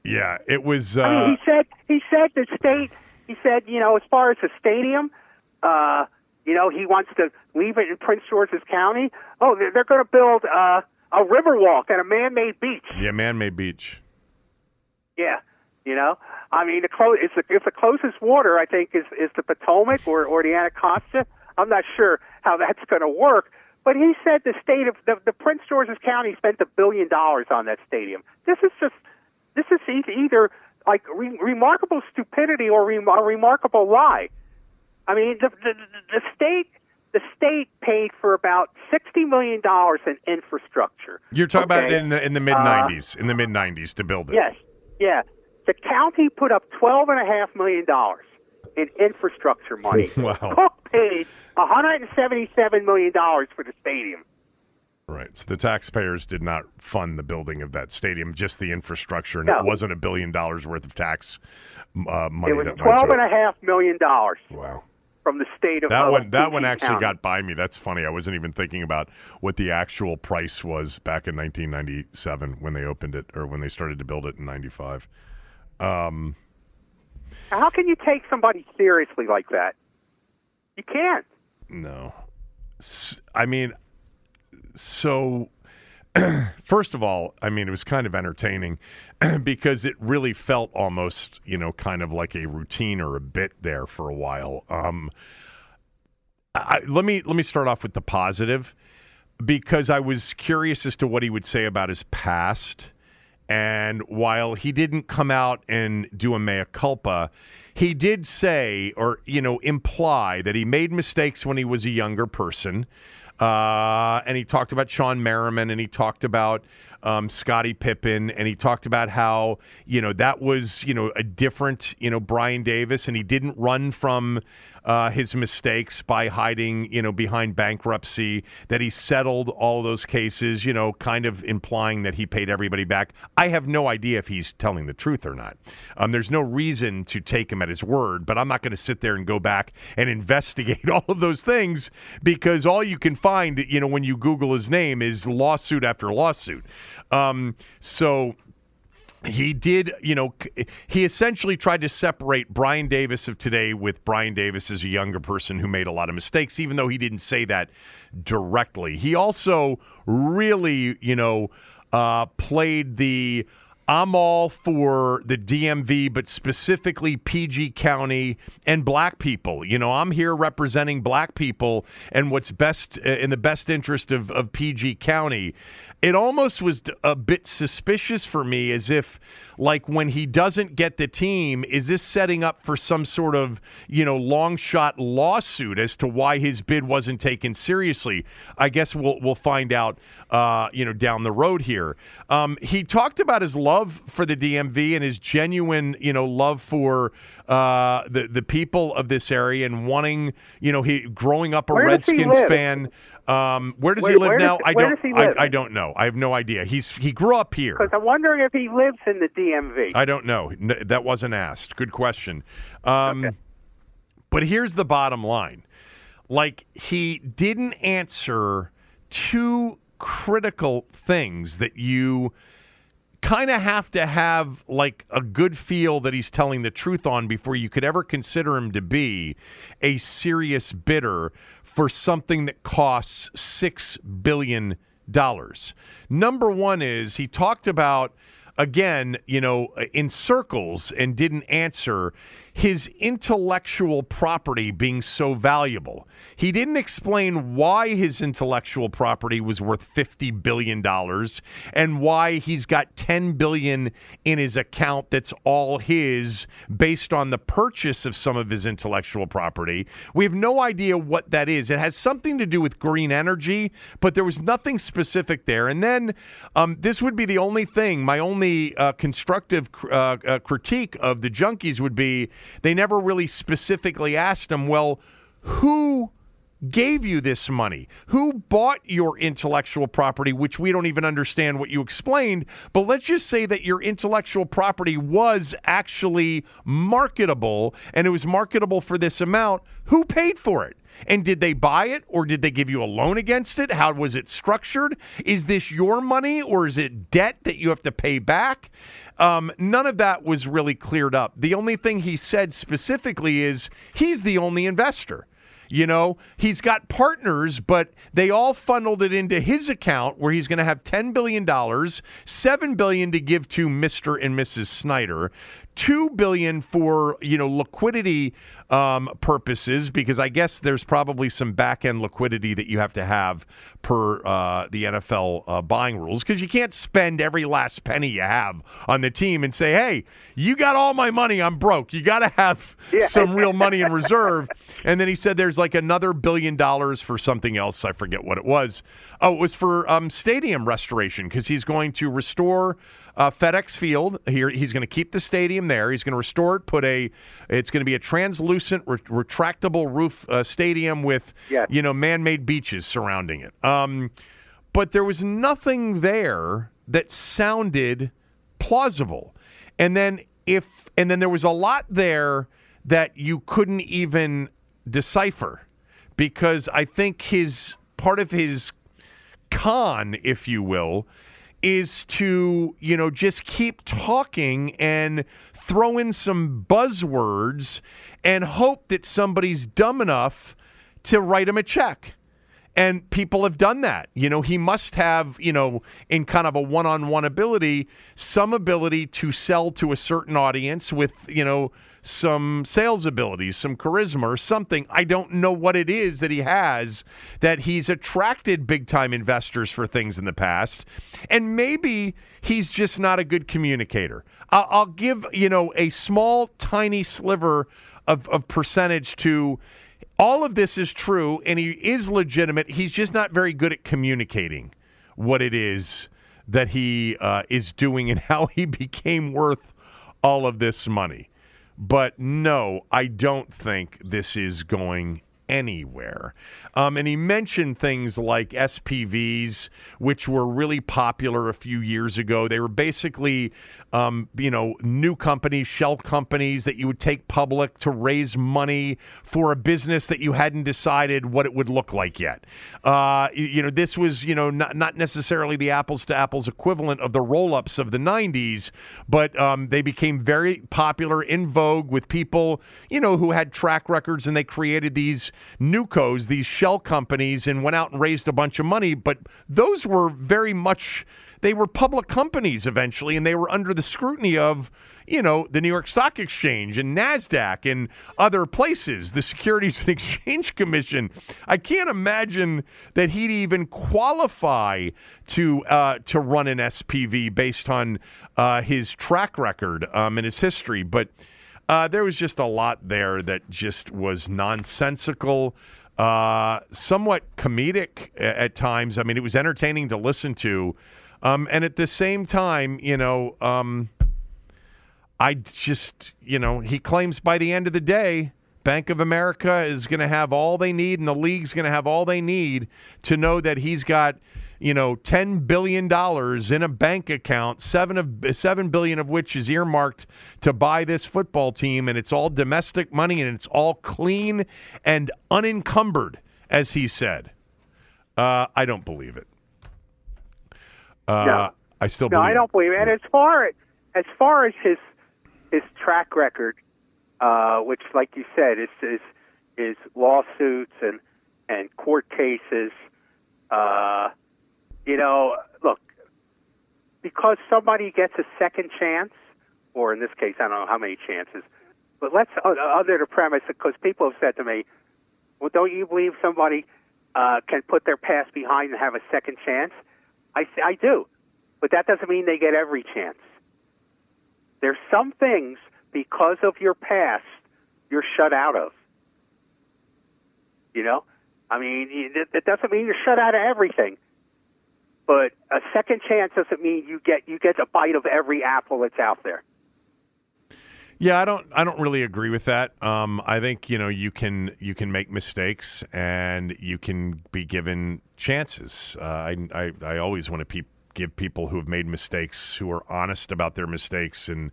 Yeah, it was. Uh, I mean, he said he said the state. He said, you know, as far as the stadium, uh, you know, he wants to leave it in Prince George's County. Oh, they're, they're going to build uh, a river walk and a man-made beach. yeah, man-made beach. Yeah, you know, I mean, the clo- it's the, it's the closest water I think is is the Potomac or or the Anacostia. I'm not sure how that's going to work. But he said the state of the, the Prince George's County spent a billion dollars on that stadium. This is just this is either like re- remarkable stupidity or re- a remarkable lie. I mean, the, the the state the state paid for about sixty million dollars in infrastructure. You're talking about in the in the mid '90s, in the mid '90s to build it. Yes, yeah. The county put up twelve and a half million dollars in infrastructure money. Wow. Cooke paid one hundred and seventy-seven million dollars for the stadium. Right. So the taxpayers did not fund the building of that stadium, just the infrastructure, and No. it wasn't a billion dollars worth of tax uh, money. It was twelve and a half million dollars Wow. From the state of That one, that one actually County. got by me. That's funny. I wasn't even thinking about what the actual price was back in 1997 when they opened it or when they started to build it in '95. Um, How can you take somebody seriously like that? You can't. No. I mean, so first of all, I mean, it was kind of entertaining because it really felt almost, you know, kind of like a routine or a bit there for a while. Um, I, let me let me start off with the positive because I was curious as to what he would say about his past. And while he didn't come out and do a mea culpa, he did say or, you know, imply that he made mistakes when he was a younger person. Uh, and he talked about Shawne Merriman and he talked about um, Scottie Pippen and he talked about how, you know, that was, you know, a different, you know, Brian Davis and he didn't run from uh, his mistakes by hiding, you know, behind bankruptcy, that he settled all those cases, you know, kind of implying that he paid everybody back. I have no idea if he's telling the truth or not. Um, there's no reason to take him at his word, but I'm not going to sit there and go back and investigate all of those things because all you can find, you know, when you Google his name is lawsuit after lawsuit. Um, so he did, you know, he essentially tried to separate Brian Davis of today with Brian Davis as a younger person who made a lot of mistakes, even though he didn't say that directly. He also really, you know, uh, played the I'm all for the DMV, but specifically PG County and black people. You know, I'm here representing black people and what's best uh, in the best interest of, of PG County. It almost was a bit suspicious for me as if, like, when he doesn't get the team, is this setting up for some sort of, you know, long shot lawsuit as to why his bid wasn't taken seriously? I guess we'll, we'll find out, uh, you know, down the road here. Um, he talked about his love for the DMV and his genuine, you know, love for uh, the the people of this area and wanting, you know, he growing up a Where Redskins fan. Um, where does Where- he live now? does- I don't. I? I don't know. I have no idea. He's he grew up here. Because I'm wondering if he lives in the DMV. I don't know. That wasn't asked. Good question. Um, But here's the bottom line: like he didn't answer two critical things that you kind of have to have like a good feel that he's telling the truth on before you could ever consider him to be a serious bidder for something that costs 6 billion dollars. Number 1 is he talked about again, you know, in circles and didn't answer his intellectual property being so valuable. He didn't explain why his intellectual property was worth 50 billion dollars and why he's got 10 billion in his account that's all his based on the purchase of some of his intellectual property. We have no idea what that is. It has something to do with green energy, but there was nothing specific there. And then um, this would be the only thing, my only uh, constructive cr- uh, uh, critique of the junkies would be they never really specifically asked him, well, who gave you this money? Who bought your intellectual property, which we don't even understand what you explained? But let's just say that your intellectual property was actually marketable and it was marketable for this amount. Who paid for it? And did they buy it or did they give you a loan against it? How was it structured? Is this your money or is it debt that you have to pay back? Um, none of that was really cleared up. The only thing he said specifically is he's the only investor. You know, he's got partners, but they all funneled it into his account where he's going to have $10 billion, 7 billion to give to Mr. and Mrs. Snyder, two billion for you know liquidity um, purposes because I guess there's probably some back end liquidity that you have to have per uh, the NFL uh, buying rules because you can't spend every last penny you have on the team and say, hey, you got all my money, I'm broke. You got to have some real money in reserve. And then he said there's like another billion dollars for something else. I forget what it was. Oh, it was for um, stadium restoration because he's going to restore uh, FedEx Field. Here, he's going to keep the stadium there. He's going to restore it. Put a, it's going to be a translucent, re- retractable roof uh, stadium with, you know, man-made beaches surrounding it. Um, but there was nothing there that sounded plausible. And then if, and then there was a lot there that you couldn't even decipher because I think his part of his con, if you will, is to, you know, just keep talking and throw in some buzzwords and hope that somebody's dumb enough to write him a check. And people have done that. You know, he must have, you know, in kind of a one on one ability, some ability to sell to a certain audience with, you know, some sales abilities, some charisma or something. I don't know what it is that he has that he's attracted big time investors for things in the past. And maybe he's just not a good communicator. I'll, give, you know, a small, tiny sliver of, of percentage to all of this is true and he is legitimate. He's just not very good at communicating what it is that he uh, is doing and how he became worth all of this money. But no, I don't think this is going anywhere. Um, and he mentioned things like SPVs, which were really popular a few years ago. They were basically, um, you know, new companies, shell companies that you would take public to raise money for a business that you hadn't decided what it would look like yet. Uh, you, know, this was, you know, not, not necessarily the apples to apples equivalent of the roll ups of the 90s, but um, they became very popular in vogue with people, you know, who had track records and they created these newcos, these shell companies, and went out and raised a bunch of money. But those were very much, they were public companies eventually, and they were under the scrutiny of, you know, the New York Stock Exchange and NASDAQ and other places, the Securities and Exchange Commission. I can't imagine that he'd even qualify to uh, to run an SPV based on uh, his track record um, and his history. But uh, there was just a lot there that just was nonsensical, uh, somewhat comedic at times. I mean, it was entertaining to listen to. Um, and at the same time, you know, um, I just, you know, he claims by the end of the day, Bank of America is going to have all they need, and the league's going to have all they need to know that he's got, you know, ten billion dollars in a bank account, seven of seven billion of which is earmarked to buy this football team, and it's all domestic money and it's all clean and unencumbered, as he said. Uh, I don't believe it. Uh, No. I still No, believe I don't believe it. And as far as as far as his his track record, uh, which, like you said, is is is lawsuits and and court cases. Uh, you know, look, because somebody gets a second chance, or in this case, I don't know how many chances, but let's under the premise because people have said to me, "Well, don't you believe somebody uh, can put their past behind and have a second chance?" I I do, but that doesn't mean they get every chance. There's some things because of your past you're shut out of. You know, I mean, it doesn't mean you're shut out of everything, but a second chance doesn't mean you get you get a bite of every apple that's out there. Yeah, I don't. I don't really agree with that. Um, I think you know you can you can make mistakes and you can be given chances. Uh, I, I I always want to pe- give people who have made mistakes who are honest about their mistakes and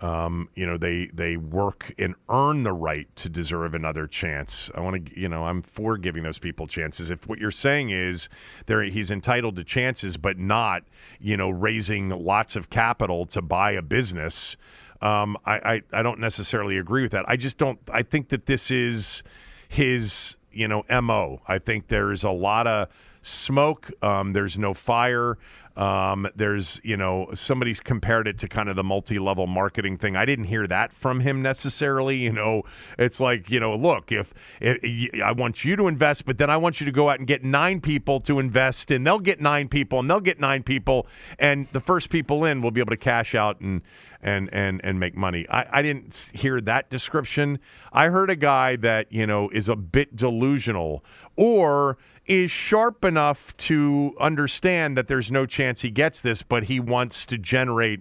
um, you know they they work and earn the right to deserve another chance. I want to you know I'm for giving those people chances. If what you're saying is there he's entitled to chances, but not you know raising lots of capital to buy a business. Um, I, I, I don't necessarily agree with that. I just don't. I think that this is his, you know, mo. I think there's a lot of smoke. Um, there's no fire. Um, there's, you know, somebody's compared it to kind of the multi-level marketing thing. I didn't hear that from him necessarily. You know, it's like, you know, look, if, if I want you to invest, but then I want you to go out and get nine people to invest, and they'll get nine people, and they'll get nine people, and the first people in will be able to cash out and and and and make money. I, I didn't hear that description. I heard a guy that you know is a bit delusional or is sharp enough to understand that there's no chance he gets this, but he wants to generate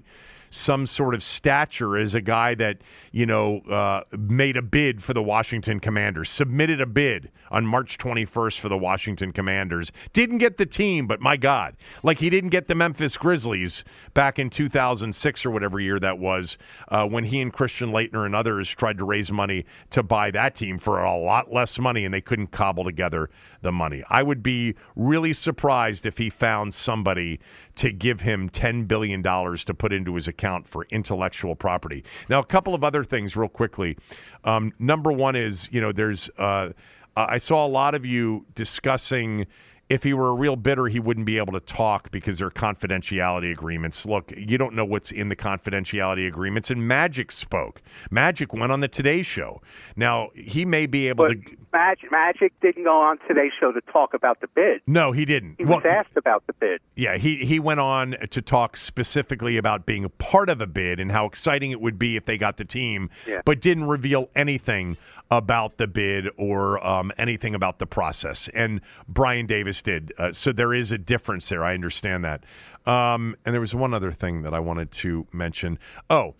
some sort of stature as a guy that you know uh, made a bid for the Washington Commanders, submitted a bid on March 21st for the Washington Commanders, didn't get the team, but my God, like he didn't get the Memphis Grizzlies back in 2006 or whatever year that was, uh, when he and Christian Laettner and others tried to raise money to buy that team for a lot less money, and they couldn't cobble together the money. I would be really surprised if he found somebody to give him $10 billion to put into his account for intellectual property. Now, a couple of other things, real quickly. Um, number one is, you know, there's, uh, I saw a lot of you discussing if he were a real bidder, he wouldn't be able to talk because there are confidentiality agreements. Look, you don't know what's in the confidentiality agreements. And Magic spoke. Magic went on the Today Show. Now, he may be able But to. Magic, Magic didn't go on today's show to talk about the bid. No, he didn't. He was asked about the bid. Yeah, he, he went on to talk specifically about being a part of a bid and how exciting it would be if they got the team, Yeah. but didn't reveal anything about the bid or um, anything about the process. And Brian Davis did. Uh, so there is a difference there. I understand that. Um, and there was one other thing that I wanted to mention. Oh,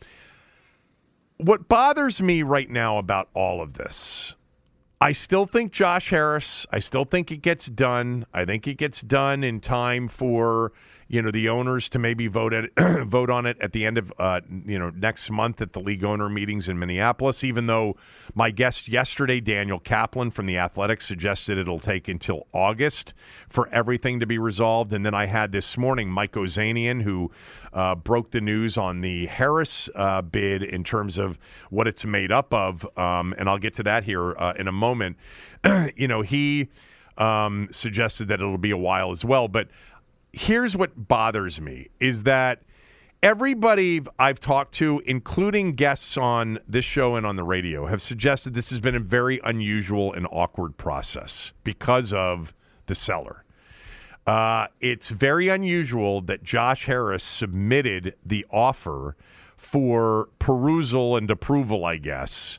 what bothers me right now about all of this I still think Josh Harris. I still think it gets done. I think it gets done in time for you know the owners to maybe vote at vote on it at the end of uh, you know next month at the league owner meetings in Minneapolis. Even though my guest yesterday, Daniel Kaplan from the Athletics, suggested it'll take until August for everything to be resolved, and then I had this morning Mike Ozanian who uh, broke the news on the Harris uh, bid in terms of what it's made up of, um, and I'll get to that here uh, in a moment. you know, he um, suggested that it'll be a while as well, but here's what bothers me is that everybody I've talked to, including guests on this show and on the radio, have suggested this has been a very unusual and awkward process because of the seller. Uh, it's very unusual that Josh Harris submitted the offer for perusal and approval, I guess,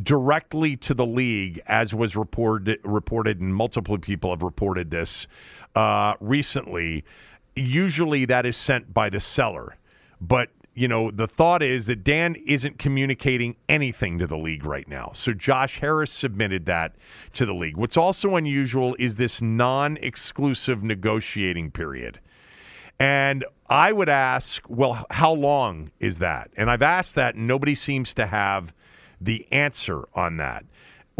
directly to the league, as was reported, reported and multiple people have reported this uh, recently. Usually that is sent by the seller. But you know, the thought is that Dan isn't communicating anything to the league right now. So Josh Harris submitted that to the league. What's also unusual is this non exclusive negotiating period. And I would ask, well, how long is that? And I've asked that, and nobody seems to have the answer on that.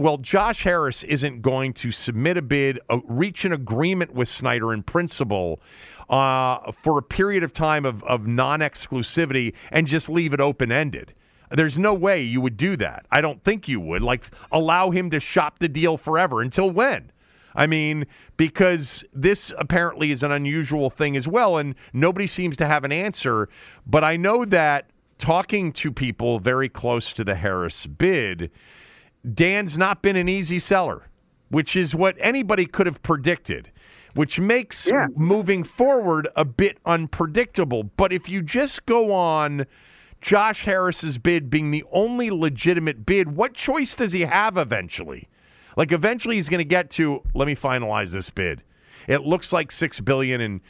Well, Josh Harris isn't going to submit a bid, uh, reach an agreement with Snyder in principle uh, for a period of time of, of non exclusivity and just leave it open ended. There's no way you would do that. I don't think you would. Like, allow him to shop the deal forever. Until when? I mean, because this apparently is an unusual thing as well, and nobody seems to have an answer. But I know that talking to people very close to the Harris bid, Dan's not been an easy seller, which is what anybody could have predicted, which makes Yeah. moving forward a bit unpredictable. But if you just go on Josh Harris's bid being the only legitimate bid, what choice does he have eventually? Like eventually he's going to get to let me finalize this bid. It looks like 6 billion and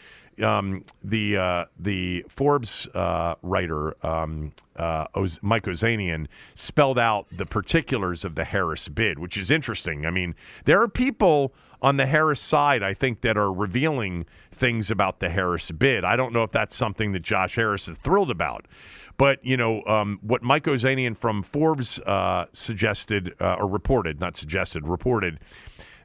um, the uh, the Forbes uh, writer um, uh, Oz- Mike Ozanian spelled out the particulars of the Harris bid, which is interesting. I mean, there are people on the Harris side, I think, that are revealing things about the Harris bid. I don't know if that's something that Josh Harris is thrilled about. But you know um, what Mike Ozanian from Forbes uh, suggested uh, or reported, not suggested, reported.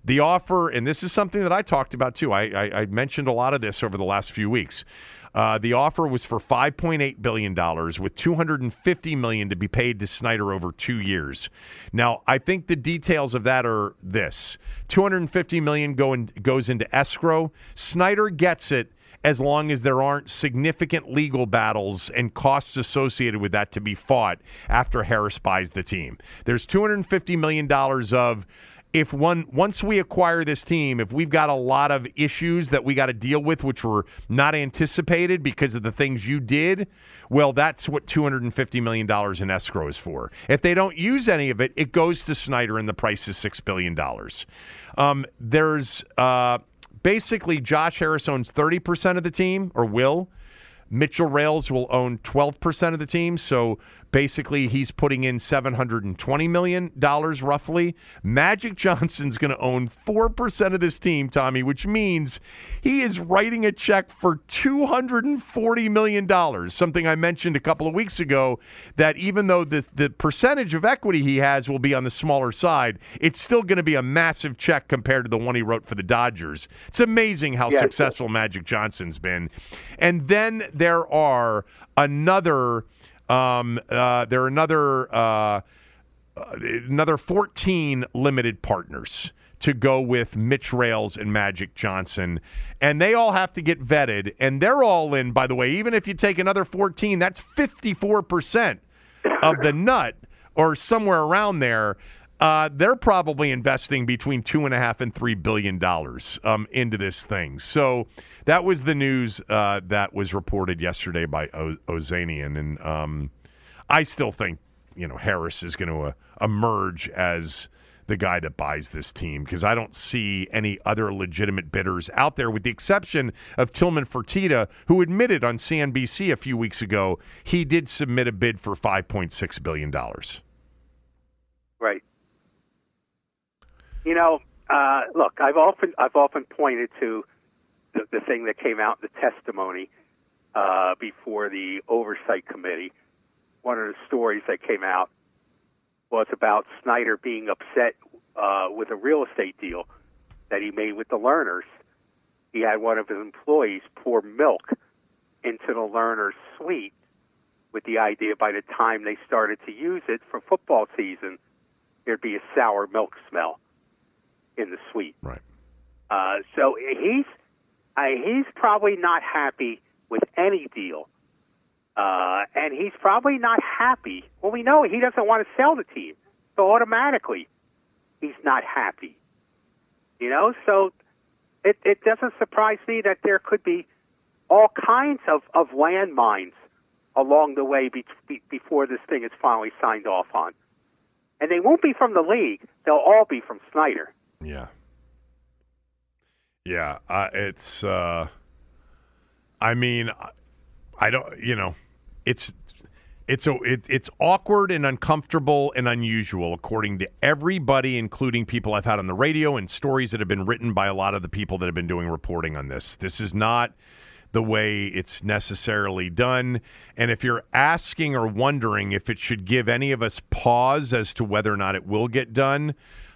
The offer, and this is something that I talked about too. I, I, I mentioned a lot of this over the last few weeks. Uh, the offer was for 5.8 billion dollars, with 250 million to be paid to Snyder over two years. Now, I think the details of that are this: 250 million go in, goes into escrow. Snyder gets it as long as there aren't significant legal battles and costs associated with that to be fought after Harris buys the team. There's 250 million dollars of if one once we acquire this team, if we've got a lot of issues that we got to deal with, which were not anticipated because of the things you did, well, that's what two hundred and fifty million dollars in escrow is for. If they don't use any of it, it goes to Snyder, and the price is six billion dollars. Um, there's uh, basically Josh Harris owns thirty percent of the team, or will. Mitchell Rales will own 12% of the team. So basically, he's putting in $720 million roughly. Magic Johnson's going to own 4% of this team, Tommy, which means he is writing a check for $240 million. Something I mentioned a couple of weeks ago that even though the, the percentage of equity he has will be on the smaller side, it's still going to be a massive check compared to the one he wrote for the Dodgers. It's amazing how Yes. successful Magic Johnson's been. And then there are another um, uh, there are another uh, uh, another 14 limited partners to go with Mitch Rales and Magic Johnson. And they all have to get vetted. And they're all in, by the way. Even if you take another 14, that's 54% of the nut or somewhere around there. Uh, they're probably investing between two and a half and three billion dollars um, into this thing. So that was the news uh, that was reported yesterday by o- Ozanian, and um, I still think you know Harris is going to uh, emerge as the guy that buys this team because I don't see any other legitimate bidders out there, with the exception of Tillman Fertitta, who admitted on CNBC a few weeks ago he did submit a bid for five point six billion dollars. Right. You know, uh, look, I've often I've often pointed to the, the thing that came out in the testimony uh, before the oversight committee. One of the stories that came out was about Snyder being upset uh, with a real estate deal that he made with the Lerners. He had one of his employees pour milk into the Lerner's suite with the idea by the time they started to use it for football season, there'd be a sour milk smell in the suite. Right. Uh, so he's uh, he's probably not happy with any deal, uh, and he's probably not happy. Well, we know he doesn't want to sell the team, so automatically he's not happy. You know, so it it doesn't surprise me that there could be all kinds of of landmines along the way be, be, before this thing is finally signed off on, and they won't be from the league; they'll all be from Snyder. Yeah. Yeah, uh, it's. Uh, I mean, I- don't. You know, it's It's a it, it's awkward and uncomfortable and unusual, according to everybody, including people I've had on the radio and stories that have been written by a lot of the people that have been doing reporting on this. This is not the way it's necessarily done. And if you're asking or wondering if it should give any of us pause as to whether or not it will get done,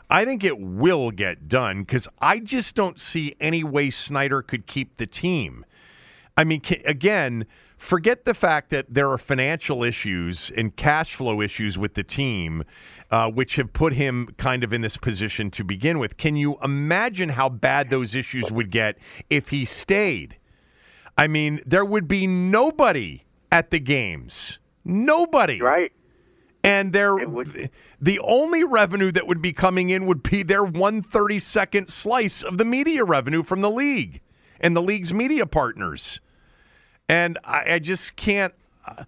I think it will get done because I just don't see any way Snyder could keep the team. I mean, again, forget the fact that there are financial issues and cash flow issues with the team, uh, which have put him kind of in this position to begin with. Can you imagine how bad those issues would get if he stayed? I mean, there would be nobody at the games. Nobody. Right. And there, the only revenue that would be coming in would be their 132nd slice of the media revenue from the league and the league's media partners. And I, I just can't. Uh,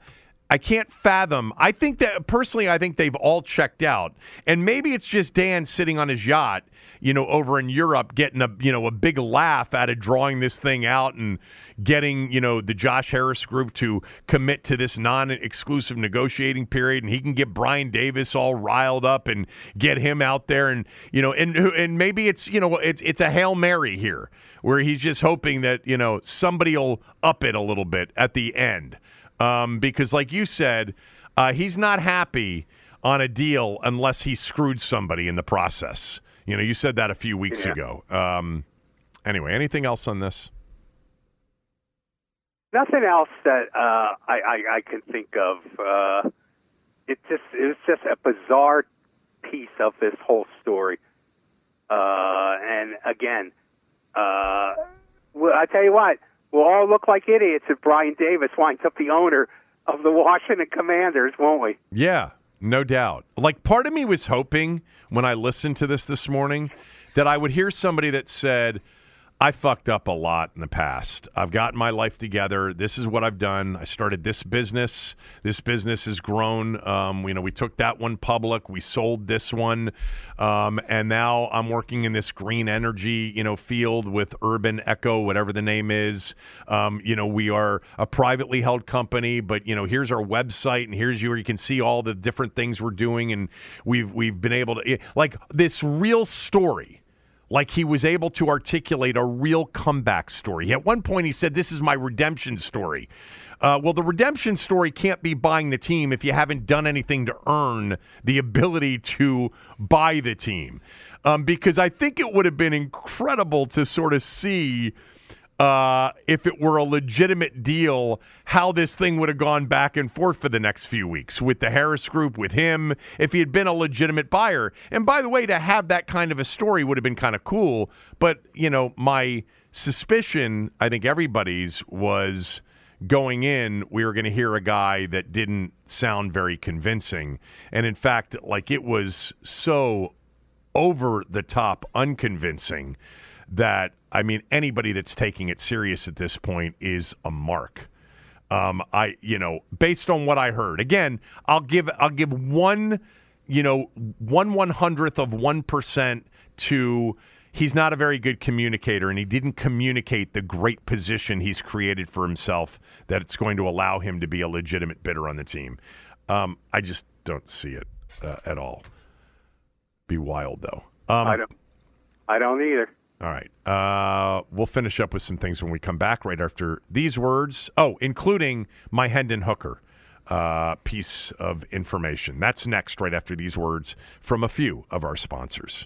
I can't fathom. I think that personally, I think they've all checked out, and maybe it's just Dan sitting on his yacht, you know, over in Europe, getting a you know a big laugh out of drawing this thing out and getting you know the Josh Harris group to commit to this non-exclusive negotiating period, and he can get Brian Davis all riled up and get him out there, and you know, and and maybe it's you know it's it's a hail mary here where he's just hoping that you know somebody will up it a little bit at the end. Um, because, like you said, uh, he's not happy on a deal unless he screwed somebody in the process. You know, you said that a few weeks yeah. ago. Um, anyway, anything else on this? Nothing else that uh, I, I, I, can think of. Uh, it just it was just a bizarre piece of this whole story. Uh, and again, uh, well, I tell you what, we'll all look like idiots if Brian Davis winds up the owner of the Washington Commanders, won't we? Yeah, no doubt. Like part of me was hoping when I listened to this this morning that I would hear somebody that said, I fucked up a lot in the past. I've gotten my life together. This is what I've done. I started this business. This business has grown. Um, you know, we took that one public. We sold this one, um, and now I'm working in this green energy, you know, field with Urban Echo, whatever the name is. Um, you know, we are a privately held company, but you know, here's our website, and here's where you can see all the different things we're doing, and we've we've been able to like this real story like he was able to articulate a real comeback story. At one point, he said, This is my redemption story. Uh, well, the redemption story can't be buying the team if you haven't done anything to earn the ability to buy the team. Um, because I think it would have been incredible to sort of see uh, if it were a legitimate deal, how this thing would have gone back and forth for the next few weeks with the Harris Group, with him, if he had been a legitimate buyer. And by the way, to have that kind of a story would have been kind of cool. But, you know, my suspicion, I think everybody's, was going in, we were going to hear a guy that didn't sound very convincing. And in fact, like it was so over the top unconvincing that I mean anybody that's taking it serious at this point is a mark. Um, I you know based on what I heard again I'll give I'll give one you know one one hundredth of one percent to he's not a very good communicator and he didn't communicate the great position he's created for himself that it's going to allow him to be a legitimate bidder on the team. Um, I just don't see it uh, at all. Be wild though. Um, I don't. I don't either. All right. Uh, we'll finish up with some things when we come back right after these words. Oh, including my Hendon Hooker uh, piece of information. That's next, right after these words from a few of our sponsors.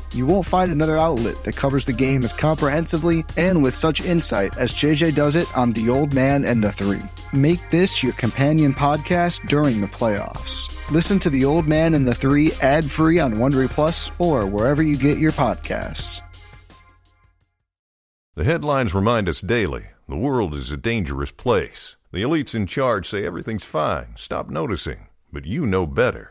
You won't find another outlet that covers the game as comprehensively and with such insight as JJ does it on The Old Man and the Three. Make this your companion podcast during the playoffs. Listen to The Old Man and the Three ad free on Wondery Plus or wherever you get your podcasts. The headlines remind us daily the world is a dangerous place. The elites in charge say everything's fine, stop noticing. But you know better.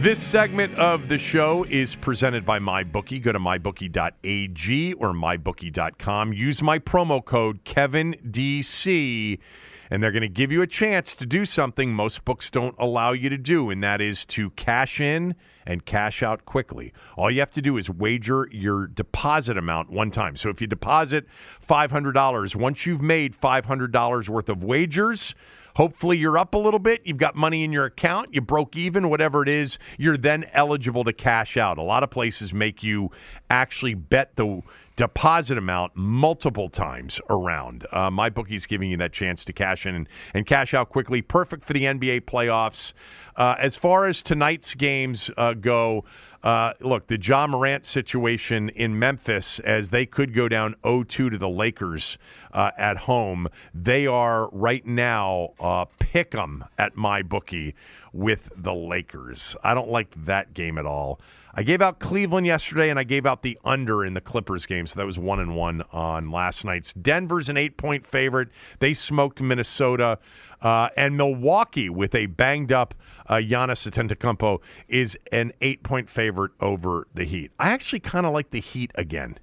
This segment of the show is presented by MyBookie. Go to mybookie.ag or mybookie.com. Use my promo code KevinDC, and they're going to give you a chance to do something most books don't allow you to do, and that is to cash in and cash out quickly. All you have to do is wager your deposit amount one time. So if you deposit $500, once you've made $500 worth of wagers, Hopefully, you're up a little bit. You've got money in your account. You broke even, whatever it is. You're then eligible to cash out. A lot of places make you actually bet the deposit amount multiple times around. Uh, my bookie's giving you that chance to cash in and, and cash out quickly. Perfect for the NBA playoffs. Uh, as far as tonight's games uh, go, uh, look, the Ja Morant situation in Memphis, as they could go down 0 2 to the Lakers uh, at home, they are right now uh, pick 'em at my bookie with the Lakers. I don't like that game at all. I gave out Cleveland yesterday, and I gave out the under in the Clippers game, so that was one and one on last night's. Denver's an eight point favorite. They smoked Minnesota. Uh, and Milwaukee, with a banged up uh, Giannis Antetokounmpo, is an eight point favorite over the Heat. I actually kind of like the Heat again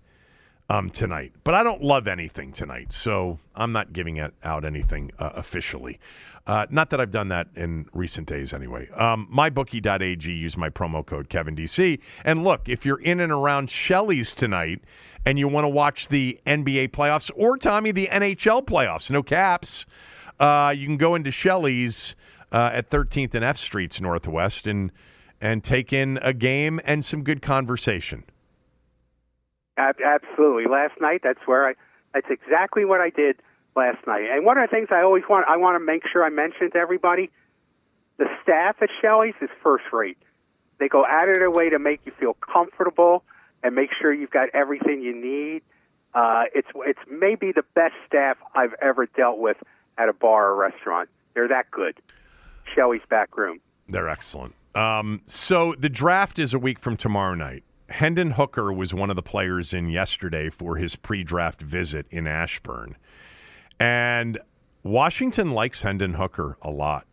um, tonight, but I don't love anything tonight, so I'm not giving out anything uh, officially. Uh, not that I've done that in recent days anyway. Um, mybookie.ag, use my promo code KevinDC. And look, if you're in and around Shelly's tonight and you want to watch the NBA playoffs or, Tommy, the NHL playoffs, no caps, uh, you can go into Shelly's uh, at 13th and F Streets Northwest and and take in a game and some good conversation. Absolutely. Last night, that's where I. That's exactly what I did last night. And one of the things I always want, I want to make sure I mention to everybody, the staff at Shelly's is first rate. They go out of their way to make you feel comfortable and make sure you've got everything you need. Uh, it's it's maybe the best staff I've ever dealt with at a bar or restaurant. They're that good. Shelly's back room. They're excellent. Um, so the draft is a week from tomorrow night. Hendon Hooker was one of the players in yesterday for his pre-draft visit in Ashburn, and Washington likes Hendon Hooker a lot.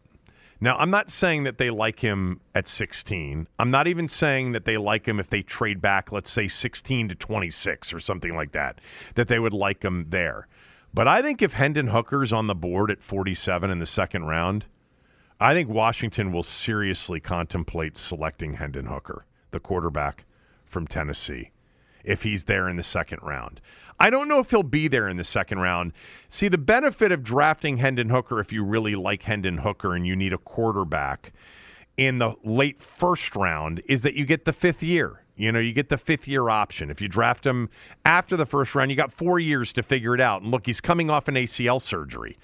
Now, I'm not saying that they like him at 16. I'm not even saying that they like him if they trade back, let's say 16 to 26 or something like that, that they would like him there. But I think if Hendon Hooker's on the board at 47 in the second round, I think Washington will seriously contemplate selecting Hendon Hooker, the quarterback from Tennessee, if he's there in the second round. I don't know if he'll be there in the second round. See, the benefit of drafting Hendon Hooker, if you really like Hendon Hooker and you need a quarterback in the late first round, is that you get the fifth year. You know, you get the fifth year option. If you draft him after the first round, you got four years to figure it out. And look, he's coming off an ACL surgery.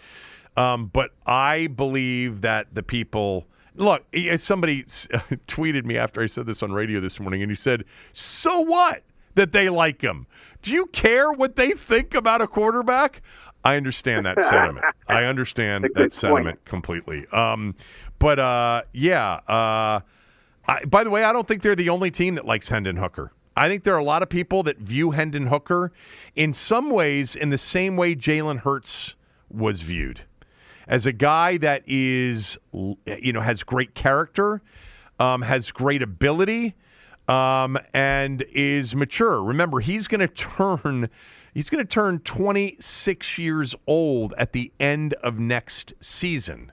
Um, but I believe that the people look. Somebody tweeted me after I said this on radio this morning, and he said, "So what that they like him? Do you care what they think about a quarterback?" I understand that sentiment. I understand that sentiment completely. Um, but uh, yeah. Uh, I, by the way, I don't think they're the only team that likes Hendon Hooker. I think there are a lot of people that view Hendon Hooker in some ways in the same way Jalen Hurts was viewed as a guy that is, you know, has great character, um, has great ability, um, and is mature. Remember, he's going to turn. He's going to turn 26 years old at the end of next season.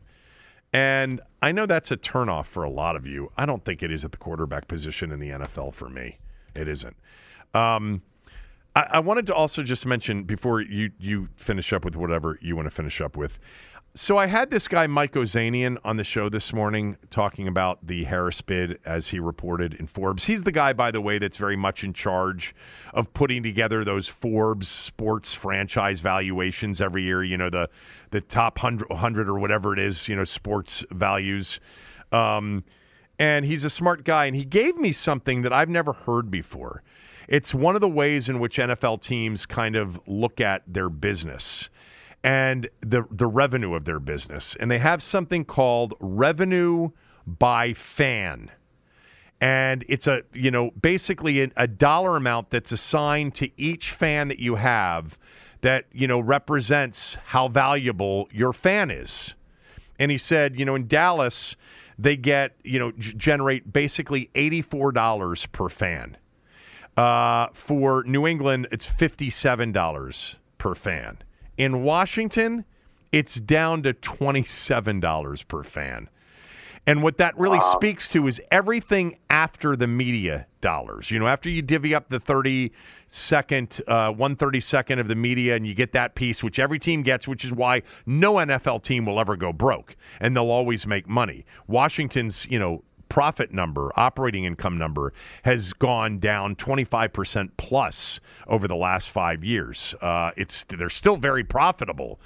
And I know that's a turnoff for a lot of you. I don't think it is at the quarterback position in the NFL for me. It isn't. Um, I, I wanted to also just mention before you you finish up with whatever you want to finish up with. So I had this guy Mike Ozanian on the show this morning talking about the Harris bid as he reported in Forbes. He's the guy, by the way, that's very much in charge of putting together those Forbes sports franchise valuations every year. You know the the top hundred, hundred or whatever it is. You know sports values. Um, and he's a smart guy, and he gave me something that I've never heard before. It's one of the ways in which NFL teams kind of look at their business and the the revenue of their business. And they have something called revenue by fan. And it's a, you know, basically a, dollar amount that's assigned to each fan that you have that, you know, represents how valuable your fan is. And he said, you know, in Dallas, they get, you know, g- generate basically $84 per fan. Uh, for New England, it's $57 per fan. In Washington, it's down to $27 per fan. And what that really wow. speaks to is everything after the media dollars. You know, after you divvy up the 30 second, uh, 132nd of the media and you get that piece, which every team gets, which is why no NFL team will ever go broke and they'll always make money. Washington's, you know, profit number, operating income number, has gone down 25% plus over the last five years. Uh, it's they're still very profitable,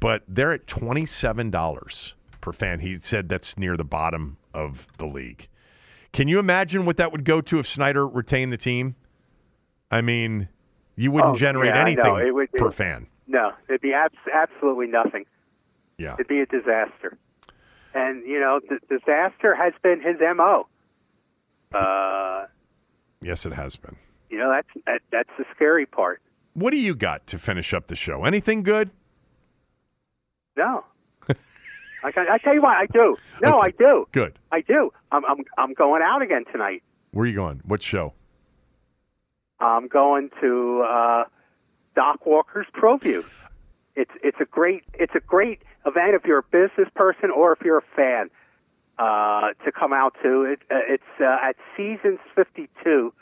but they're at $27 per fan. He said that's near the bottom of the league. Can you imagine what that would go to if Snyder retained the team? I mean, you wouldn't oh, generate yeah, anything it would, per it, fan. No, it'd be abs- absolutely nothing. Yeah, it'd be a disaster. And you know, disaster has been his mo. Uh, yes, it has been. You know, that's that, that's the scary part. What do you got to finish up the show? Anything good? No. I, I tell you what, I do. No, okay. I do. Good. I do. I'm I'm I'm going out again tonight. Where are you going? What show? I'm going to uh, Doc Walker's ProView. It's it's a great it's a great event if you're a business person or if you're a fan uh, to come out to. It, uh, it's uh, at Seasons 52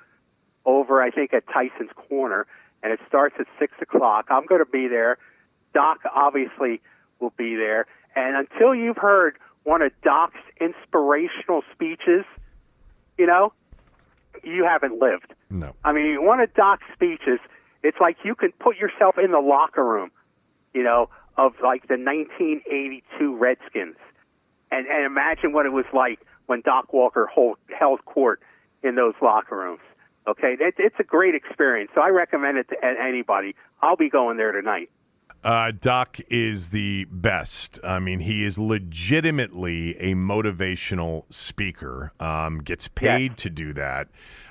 over I think at Tyson's Corner, and it starts at six o'clock. I'm going to be there. Doc obviously will be there, and until you've heard one of Doc's inspirational speeches, you know, you haven't lived. No. I mean, one of Doc's speeches, it's like you can put yourself in the locker room, you know, of like the 1982 Redskins, and and imagine what it was like when Doc Walker hold, held court in those locker rooms. Okay, it, it's a great experience. So I recommend it to anybody. I'll be going there tonight. Uh, Doc is the best. I mean, he is legitimately a motivational speaker. Um, gets paid yes. to do that.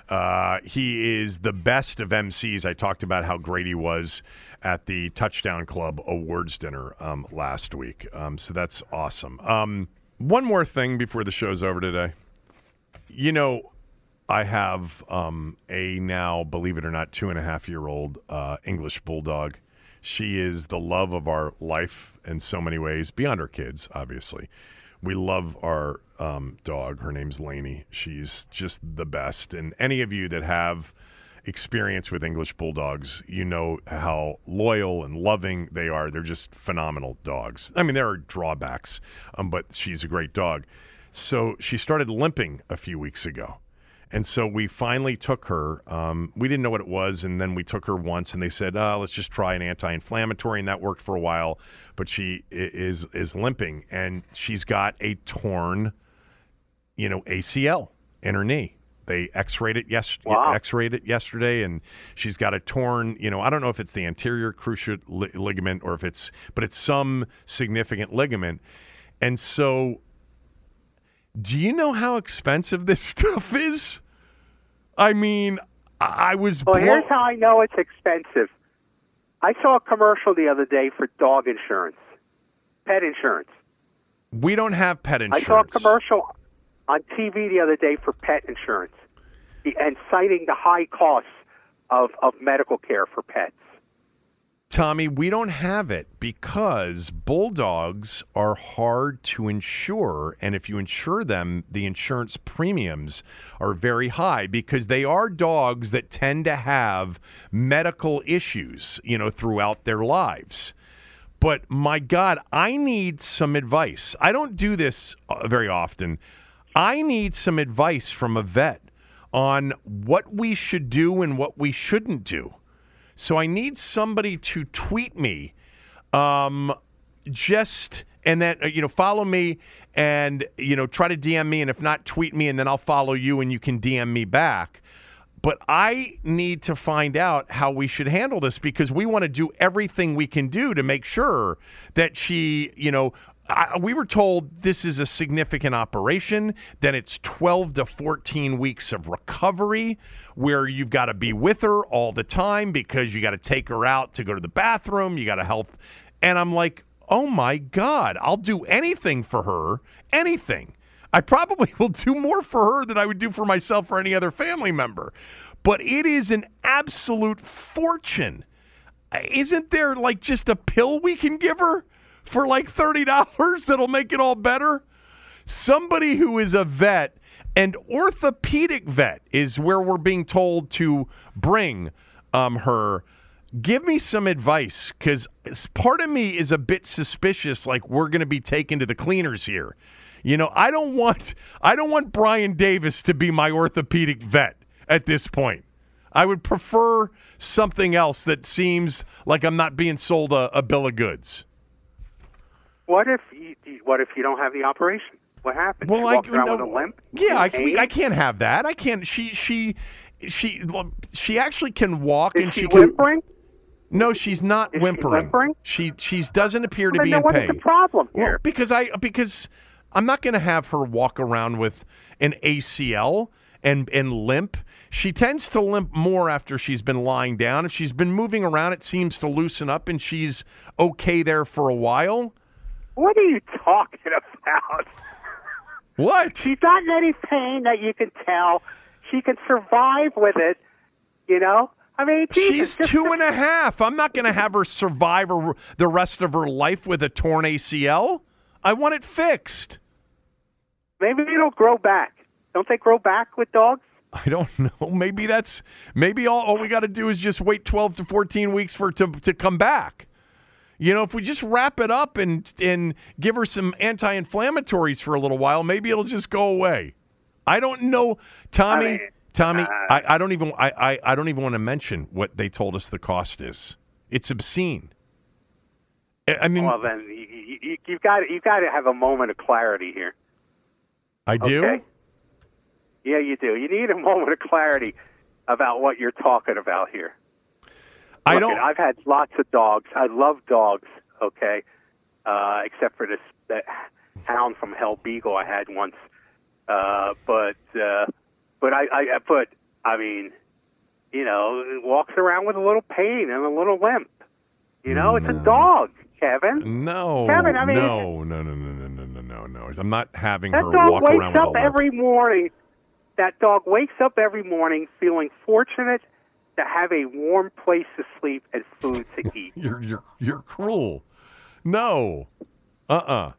Uh, he is the best of MCs. I talked about how great he was at the Touchdown Club Awards dinner um, last week. Um, so that's awesome. Um, one more thing before the show's over today. You know, I have um, a now, believe it or not, two and a half year old uh, English bulldog. She is the love of our life in so many ways, beyond our kids, obviously. We love our um, dog. Her name's Laney. She's just the best. And any of you that have experience with English bulldogs, you know how loyal and loving they are. They're just phenomenal dogs. I mean, there are drawbacks, um, but she's a great dog. So she started limping a few weeks ago. And so we finally took her. Um, we didn't know what it was, and then we took her once, and they said, uh, "Let's just try an anti-inflammatory," and that worked for a while. But she is is limping, and she's got a torn, you know, ACL in her knee. They X-rayed it yes, Wow. X-rayed it yesterday, and she's got a torn. You know, I don't know if it's the anterior cruciate li- ligament or if it's, but it's some significant ligament, and so do you know how expensive this stuff is? I mean, I I was. Well, blown- here's how I know it's expensive. I saw a commercial the other day for dog insurance, pet insurance. we don't have pet insurance. I saw a commercial on TV the other day for pet insurance, and citing the high costs of, of medical care for pets. Tommy, we don't have it because bulldogs are hard to insure. And if you insure them, the insurance premiums are very high because they are dogs that tend to have medical issues, you know, throughout their lives. But my God, I need some advice. I don't do this uh, very often. I need some advice from a vet on what we should do and what we shouldn't do. So I need somebody to tweet me, um, just and then uh, you know follow me and you know try to DM me, and if not, tweet me, and then I'll follow you, and you can DM me back. But I need to find out how we should handle this because we want to do everything we can do to make sure that she, you know, I, we were told this is a significant operation, then it's 12 to 14 weeks of recovery where you've got to be with her all the time because you got to take her out to go to the bathroom, you got to help. And I'm like, oh my God, I'll do anything for her, anything. I probably will do more for her than I would do for myself or any other family member. But it is an absolute fortune. Isn't there like just a pill we can give her for like $30 that'll make it all better? Somebody who is a vet and orthopedic vet is where we're being told to bring um, her. Give me some advice because part of me is a bit suspicious like we're going to be taken to the cleaners here. You know, I don't want I don't want Brian Davis to be my orthopedic vet at this point. I would prefer something else that seems like I'm not being sold a, a bill of goods. What if you, what if you don't have the operation? What happens? Well, you I- around no, with a limp. Yeah, I, we- I can't have that. I can't. She she she well, she actually can walk Is and she she can. whimpering? No, she's not Is she whimpering. whimpering? She she doesn't appear to Well, be then in pain. the problem Well, here? because I because I'm not going to have her walk around with an ACL and and limp. She tends to limp more after she's been lying down. If she's been moving around, it seems to loosen up, and she's okay there for a while. What are you talking about? What? She's not in any pain that you can tell. She can survive with it. You know. I mean, Jesus, She's two and a half. I'm not going to have her survive her, the rest of her life with a torn ACL. I want it fixed. maybe it'll grow back. Don't they grow back with dogs? I don't know. Maybe that's maybe all, all we got to do is just wait 12 to 14 weeks for it to to come back. You know, if we just wrap it up and and give her some anti-inflammatories for a little while, maybe it'll just go away. I don't know, Tommy. I mean, Tommy, uh, I, I don't even I, I, I don't even want to mention what they told us the cost is. It's obscene. I mean, Well, then you, you, you've got you've got to have a moment of clarity here. I do. Okay. Yeah, you do. You need a moment of clarity about what you're talking about here. I Look, don't. I've had lots of dogs. I love dogs. Okay, uh, except for this that hound from Hell Beagle I had once. Uh, but uh, but I, I but I mean, you know, it walks around with a little pain and a little limp. You know, it's a dog, Kevin. No, Kevin, I mean- no, no, no, no, no, no, no, no, no. I'm not having That her dog walk wakes around with a limp. every morning. That dog wakes up every morning feeling fortunate to have a warm place to sleep and food to eat. You're you're you're cruel. No. Uh-uh.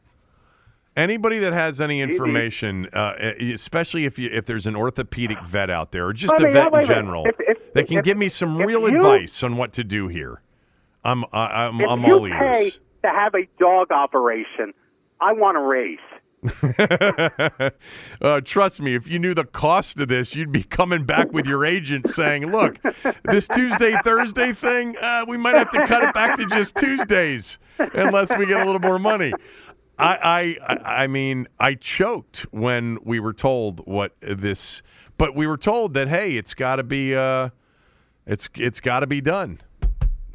Anybody that has any information, uh, especially if you if there's an orthopedic vet out there or just Wait, a vet in general If- if- that can if- give me some real you- advice on what to do here, I'm I, I'm if I'm you all pay ears. to have a dog operation, I want a raise. uh, trust me, if you knew the cost of this, you'd be coming back with your agent saying, "Look, this Tuesday Thursday thing, uh, we might have to cut it back to just Tuesdays unless we get a little more money." I, I, I mean, I choked when we were told what this, but we were told that hey, it's got to be, uh, it's it's got to be done.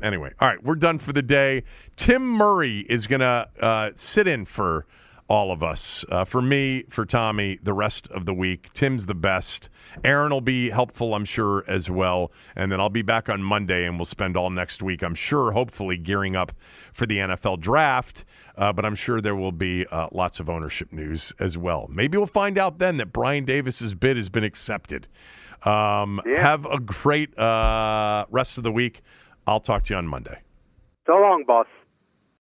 Anyway, all right, we're done for the day. Tim Murray is gonna uh, sit in for all of us. Uh, for me, for Tommy, the rest of the week. Tim's the best. Aaron will be helpful, I'm sure, as well. And then I'll be back on Monday and we'll spend all next week, I'm sure, hopefully gearing up for the NFL draft. Uh, but I'm sure there will be uh, lots of ownership news as well. Maybe we'll find out then that Brian Davis's bid has been accepted. Um, Yeah. Have a great uh, rest of the week. I'll talk to you on Monday. So long, boss.